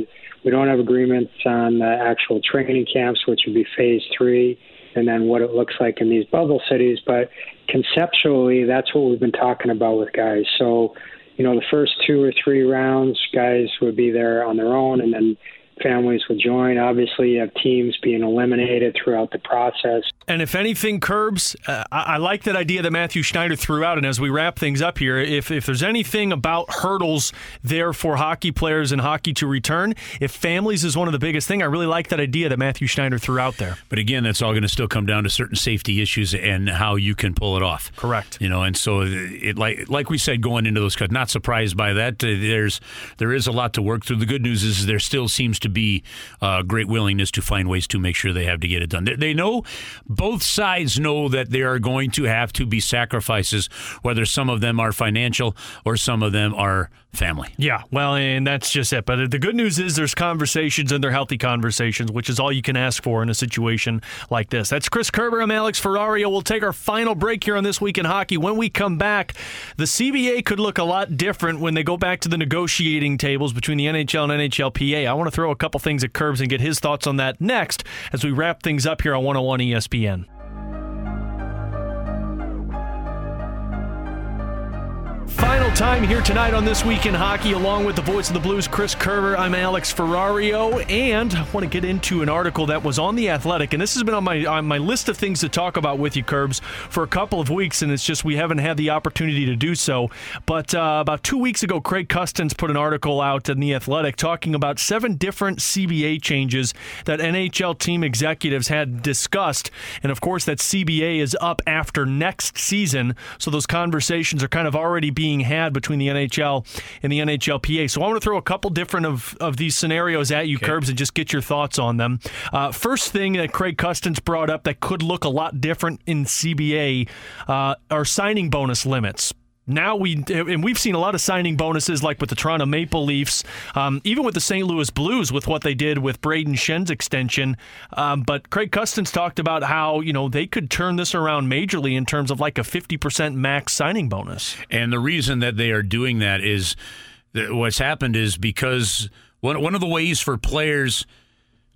we don't have agreements on the actual training camps, which would be phase three, and then what it looks like in these bubble cities. But conceptually, that's what we've been talking about with guys. So, you know, the first two or three rounds, guys would be there on their own, and then families will join. Obviously, you have teams being eliminated throughout the process. And if anything curbs, uh, I, I, like that idea that Matthew Schneider threw out. And as we wrap things up here, if, if there's anything about hurdles there for hockey players and hockey to return, if families is one of the biggest thing, I really like that idea that Matthew Schneider threw out there. But again, that's all going to still come down to certain safety issues and how you can pull it off. Correct. You know, and so it like like we said going into those cuts, not surprised by that. Uh, there's there is a lot to work through. The good news is there still seems to be uh, great willingness to find ways to make sure they have to get it done. They, they know both sides know that there are going to have to be sacrifices, whether some of them are financial or some of them are family. Yeah, well, and that's just it. But the good news is there's conversations and they're healthy conversations, which is all you can ask for in a situation like this. That's Chris Kerber. I'm Alex Ferrario. We'll take our final break here on This Week in Hockey. When we come back, the CBA could look a lot different when they go back to the negotiating tables between the NHL and NHLPA. I want to throw a couple things at Curbs and get his thoughts on that next as we wrap things up here on 101 ESPN. Final time here tonight on This Week in Hockey, along with the voice of the Blues, Chris Kerber. I'm Alex Ferrario, and I want to get into an article that was on The Athletic, and this has been on my on my list of things to talk about with you, Curbs, for a couple of weeks, and it's just we haven't had the opportunity to do so. But uh, about two weeks ago, Craig Custance put an article out in The Athletic talking about seven different CBA changes that NHL team executives had discussed, and of course, that CBA is up after next season, so those conversations are kind of already being had between the NHL and the NHLPA. So I want to throw a couple different of, of these scenarios at you, okay. Curbs, and just get your thoughts on them. Uh, first thing that Craig Custance brought up that could look a lot different in CBA uh, are signing bonus limits now we and we've seen a lot of signing bonuses like with the Toronto Maple Leafs, um, even with the St. Louis Blues with what they did with Brayden Schenn's extension. Um, but Craig Custance talked about how you know they could turn this around majorly in terms of like a fifty percent max signing bonus. And the reason that they are doing that is that what's happened is because one one of the ways for players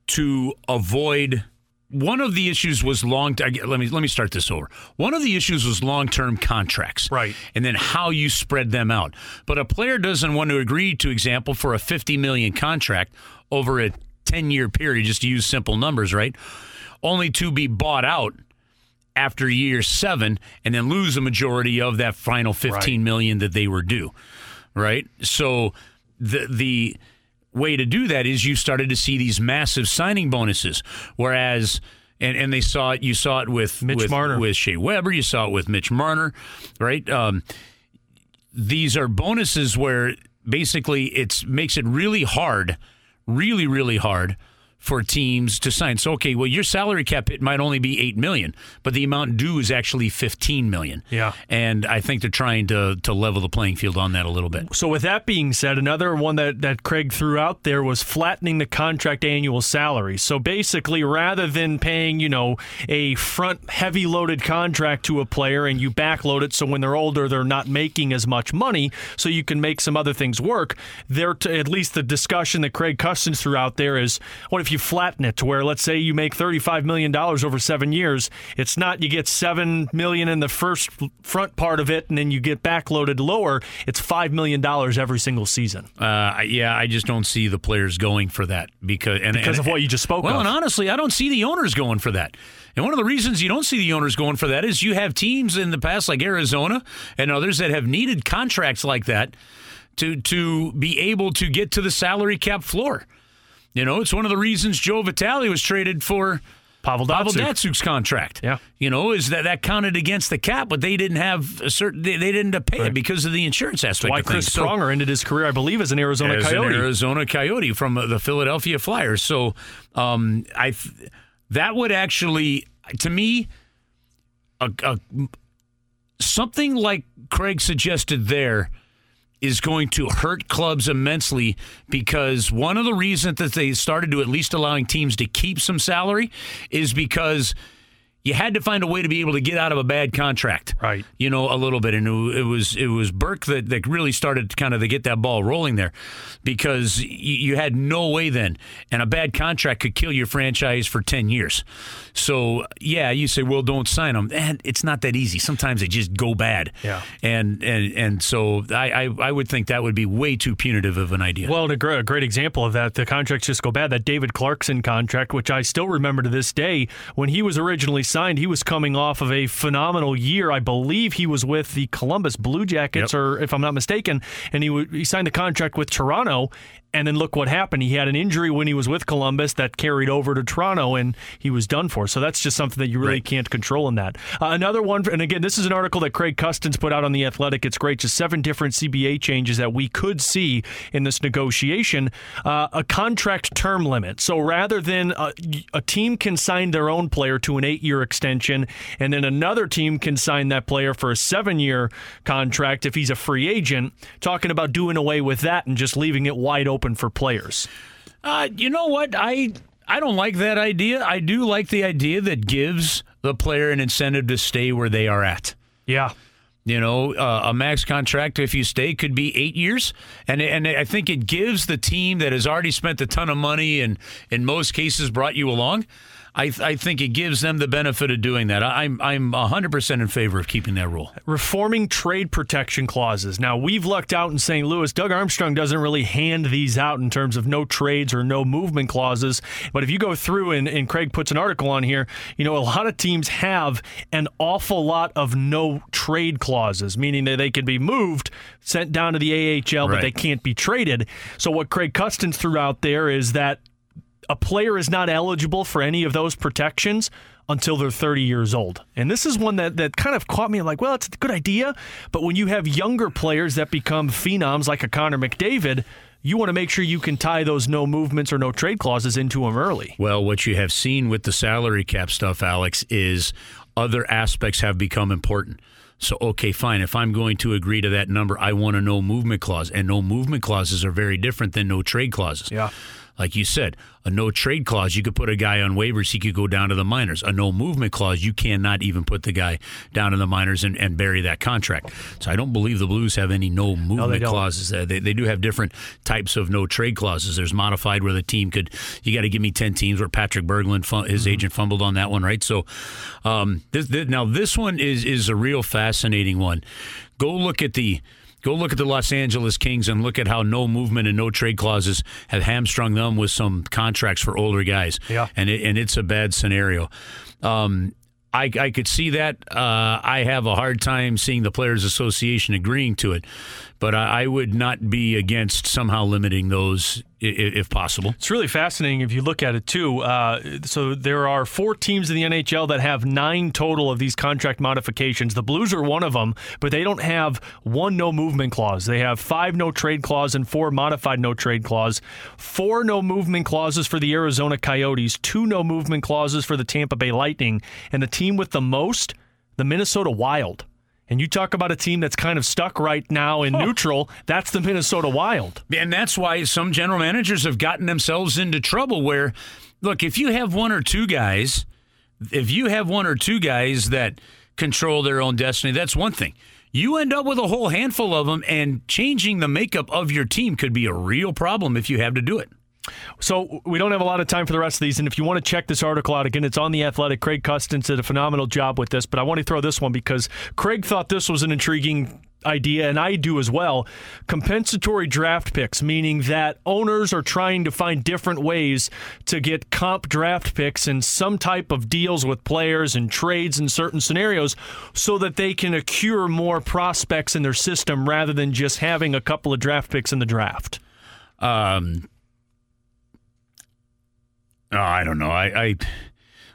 to avoid one of the issues was long. Let me let me start this over. One of the issues was long term contracts, right? And then how you spread them out. But a player doesn't want to agree, to example, for a fifty million contract over a ten year period, just to use simple numbers, right? Only to be bought out after year seven, and then lose a majority of that final fifteen right. million that they were due, right? So the the way to do that is you started to see these massive signing bonuses, whereas. And, and they saw it. You saw it with Mitch with, Marner, with Shea Weber. You saw it with Mitch Marner, right? Um, these are bonuses where basically it makes it really hard, really really hard for teams to sign. So okay, well your salary cap hit might only be 8 million, but the amount due is actually 15 million. Yeah. And I think they're trying to to level the playing field on that a little bit. So with that being said, another one that that Craig threw out there was flattening the contract annual salary. So basically rather than paying, you know, a front heavy loaded contract to a player and you backload it so when they're older they're not making as much money so you can make some other things work, there at least the discussion that Craig Custance threw out there is what if you you flatten it to where, let's say, you make $35 million over seven years, it's not you get 7 million in the first front part of it and then you get backloaded lower. It's $5 million every single season. Uh, yeah, I just don't see the players going for that because, and, because and, of what you just spoke well, of. and honestly, I don't see the owners going for that. And one of the reasons you don't see the owners going for that is you have teams in the past like Arizona and others that have needed contracts like that to to be able to get to the salary cap floor. You know, it's one of the reasons Joe Vitale was traded for Pavel. Pavel Datsyuk's contract. Yeah, you know, is that that counted against the cap, but they didn't have a certain they, they didn't pay right. it because of the insurance aspect. Why Chris things. Pronger so, ended his career, I believe, as an Arizona as Coyote. An Arizona Coyote from uh, the Philadelphia Flyers. So, um, I that would actually, to me, a, a something like Craig suggested there is going to hurt clubs immensely because one of the reasons that they started to at least allowing teams to keep some salary is because you had to find a way to be able to get out of a bad contract, right? You know, a little bit, and it was it was Burke that, that really started to kind of to get that ball rolling there, because you had no way then, and a bad contract could kill your franchise for ten years. So yeah, you say, well, don't sign them, and it's not that easy. Sometimes they just go bad. Yeah, and and and so I I, I would think that would be way too punitive of an idea. Well, a great, a great example of that, the contracts just go bad. That David Clarkson contract, which I still remember to this day, when he was originally signed, he was coming off of a phenomenal year. I believe he was with the Columbus Blue Jackets, yep. or if I'm not mistaken, and he w- he signed the contract with Toronto, and then look what happened. He had an injury when he was with Columbus that carried over to Toronto, and he was done for. So that's just something that you really right. can't control in that. Uh, another one, and again, this is an article that Craig Custance put out on the Athletic. It's great, just seven different CBA changes that we could see in this negotiation. Uh, a contract term limit. So rather than a, a team can sign their own player to an eight-year extension, and then another team can sign that player for a seven-year contract if he's a free agent. Talking about doing away with that and just leaving it wide open for players? Uh, you know what? I I don't like that idea. I do like the idea that gives the player an incentive to stay where they are at. Yeah. You know, uh, a max contract if you stay could be eight years, and and I think it gives the team that has already spent a ton of money and in most cases brought you along. I, I think it gives them the benefit of doing that. I'm I'm 100% in favor of keeping that rule. reforming trade protection clauses. Now, we've lucked out in St. Louis. Doug Armstrong doesn't really hand these out in terms of no trades or no movement clauses. But if you go through and, and Craig puts an article on here, you know, a lot of teams have an awful lot of no trade clauses, meaning that they can be moved, sent down to the AHL, but they can't be traded. So what Craig Custance threw out there is that a player is not eligible for any of those protections until they're 30 years old. And this is one that, that kind of caught me like, well, it's a good idea. But when you have younger players that become phenoms like a Connor McDavid, you want to make sure you can tie those no movements or no trade clauses into them early. Well, what you have seen with the salary cap stuff, Alex, is other aspects have become important. So, okay, fine. If I'm going to agree to that number, I want a no movement clause. And no movement clauses are very different than no trade clauses. Yeah. Like you said, a no trade clause, you could put a guy on waivers, he could go down to the minors. A no movement clause, you cannot even put the guy down to the minors and, and bury that contract. So I don't believe the Blues have any no movement don't. clauses. Uh, They, they do have different types of no trade clauses. There's modified where the team could, you got to give me 10 teams where Patrick Berglund, his agent fumbled on that one, right? So um, this, this, now this one is, is a real fascinating one. Go look at the Go look at the Los Angeles Kings and look at how no movement and no trade clauses have hamstrung them with some contracts for older guys. Yeah. and it, and it's a bad scenario. Um, I, I could see that. Uh, I have a hard time seeing the Players Association agreeing to it, but I, I would not be against somehow limiting those if possible. It's really fascinating if you look at it too. Uh, so there are four teams in the NHL that have nine total of these contract modifications. The Blues are one of them, but they don't have one no movement clause. They have five no trade clause and four modified no trade clause. Four no movement clauses for the Arizona Coyotes, two no movement clauses for the Tampa Bay Lightning, and the team with the most, the Minnesota Wild. And you talk about a team that's kind of stuck right now in neutral. That's the Minnesota Wild. And that's why some general managers have gotten themselves into trouble where, look, if you have one or two guys, if you have one or two guys that control their own destiny, that's one thing. You end up with a whole handful of them, and changing the makeup of your team could be a real problem if you have to do it. So we don't have a lot of time for the rest of these, and if you want to check this article out again, it's on the Athletic. Craig Custance did a phenomenal job with this, but I want to throw this one because Craig thought this was an intriguing idea, and I do as well. Compensatory draft picks, meaning that owners are trying to find different ways to get comp draft picks and some type of deals with players and trades in certain scenarios so that they can accrue more prospects in their system rather than just having a couple of draft picks in the draft. Um, oh, I don't know. I, I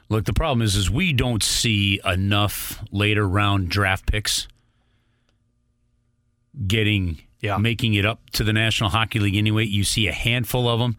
look. The problem is, is we don't see enough later round draft picks getting Yeah. making it up to the National Hockey League anyway. You see a handful of them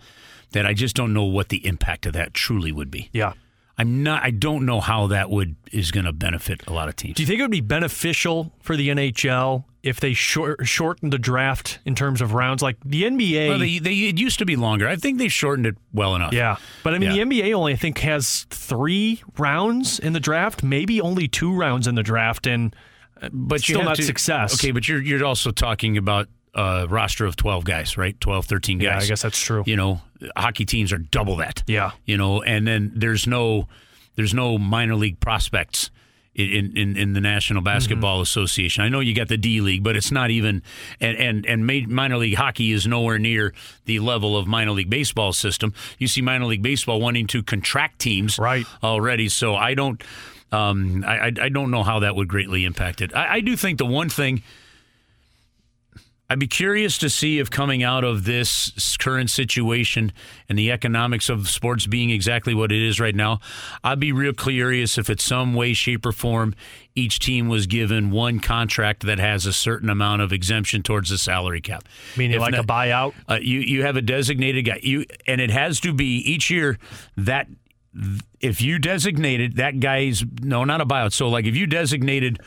that I just don't know what the impact of that truly would be. Yeah. I'm not. I don't know how that would is going to benefit a lot of teams. Do you think it would be beneficial for the NHL if they short, shortened the draft in terms of rounds? Like the NBA. Well, they, they, it used to be longer. I think they've shortened it well enough. yeah. But I mean, Yeah. the NBA only, I think, has three rounds in the draft, maybe only two rounds in the draft. And uh, but you Still not to- success. Okay, but you're you're also talking about a roster of 12 guys, right? 12, 13 guys. yeah, I guess that's true. You know, hockey teams are double that. Yeah. You know, and then there's no there's no minor league prospects in in, in the National Basketball Mm-hmm. Association. I know you got the D League, but it's not even and and and minor league hockey is nowhere near the level of minor league baseball system. You see minor league baseball wanting to contract teams Right. already. So I don't um, I, I I don't know how that would greatly impact it. I, I do think the one thing I'd be curious to see if coming out of this current situation and the economics of sports being exactly what it is right now, I'd be real curious if, at some way, shape, or form, each team was given one contract that has a certain amount of exemption towards the salary cap. Meaning If like a not- buyout? uh, you you have a designated guy. You and it has to be each year that if you designated that guy's no, not a buyout. So like if you designated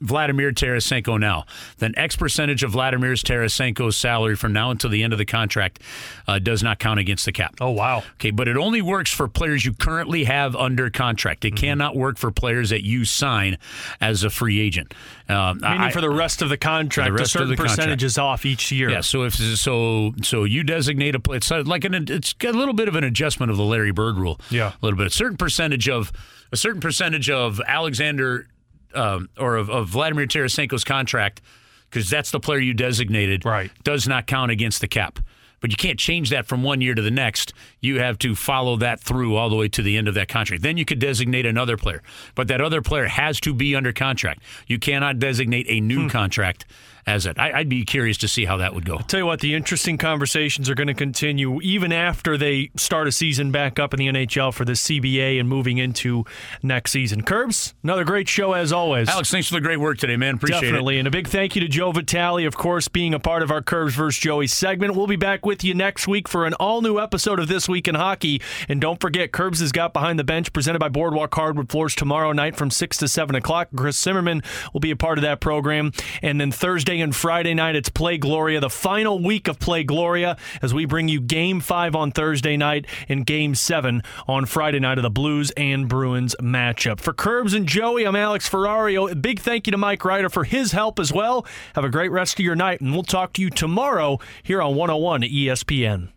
Vladimir Tarasenko now, then X percentage of Vladimir Tarasenko's salary from now until the end of the contract uh, does not count against the cap. Oh, wow. Okay, but it only works for players you currently have under contract. It mm-hmm. cannot work for players that you sign as a free agent. Um, Meaning I, for the rest of the contract, the a certain percentage is off each year. Yeah, so if so, so you designate a player. it's like an it's a little bit of an adjustment of the Larry Bird rule. Yeah, a little bit. A certain percentage of a certain percentage of Alexander um, or of, of Vladimir Tarasenko's contract, because that's the player you designated, right. does not count against the cap. But you can't change that from one year to the next. You have to follow that through all the way to the end of that contract. Then you could designate another player. But that other player has to be under contract. You cannot designate a new hmm. contract as it. I, would be curious to see how that would go. I'll tell you what, the interesting conversations are going to continue even after they start a season back up in the NHL for the CBA and moving into next season. Curbs, another great show as always. Alex, thanks for the great work today, man. Appreciate Definitely. it. Definitely. And a big thank you to Joe Vitale, of course, being a part of our Curbs versus Joey segment. We'll be back with you next week for an all new episode of This Week in Hockey. And don't forget, Curbs has got Behind the Bench presented by Boardwalk Hardwood Floors tomorrow night from 6 to 7 o'clock. Chris Zimmerman will be a part of that program. And then And Friday night, it's Play Gloria, the final week of Play Gloria, as we bring you Game 5 on Thursday night and Game 7 on Friday night of the Blues and Bruins matchup. For Curbs and Joey, I'm Alex Ferrario. Oh, a big thank you to Mike Ryder for his help as well. Have a great rest of your night, and we'll talk to you tomorrow here on 101 ESPN.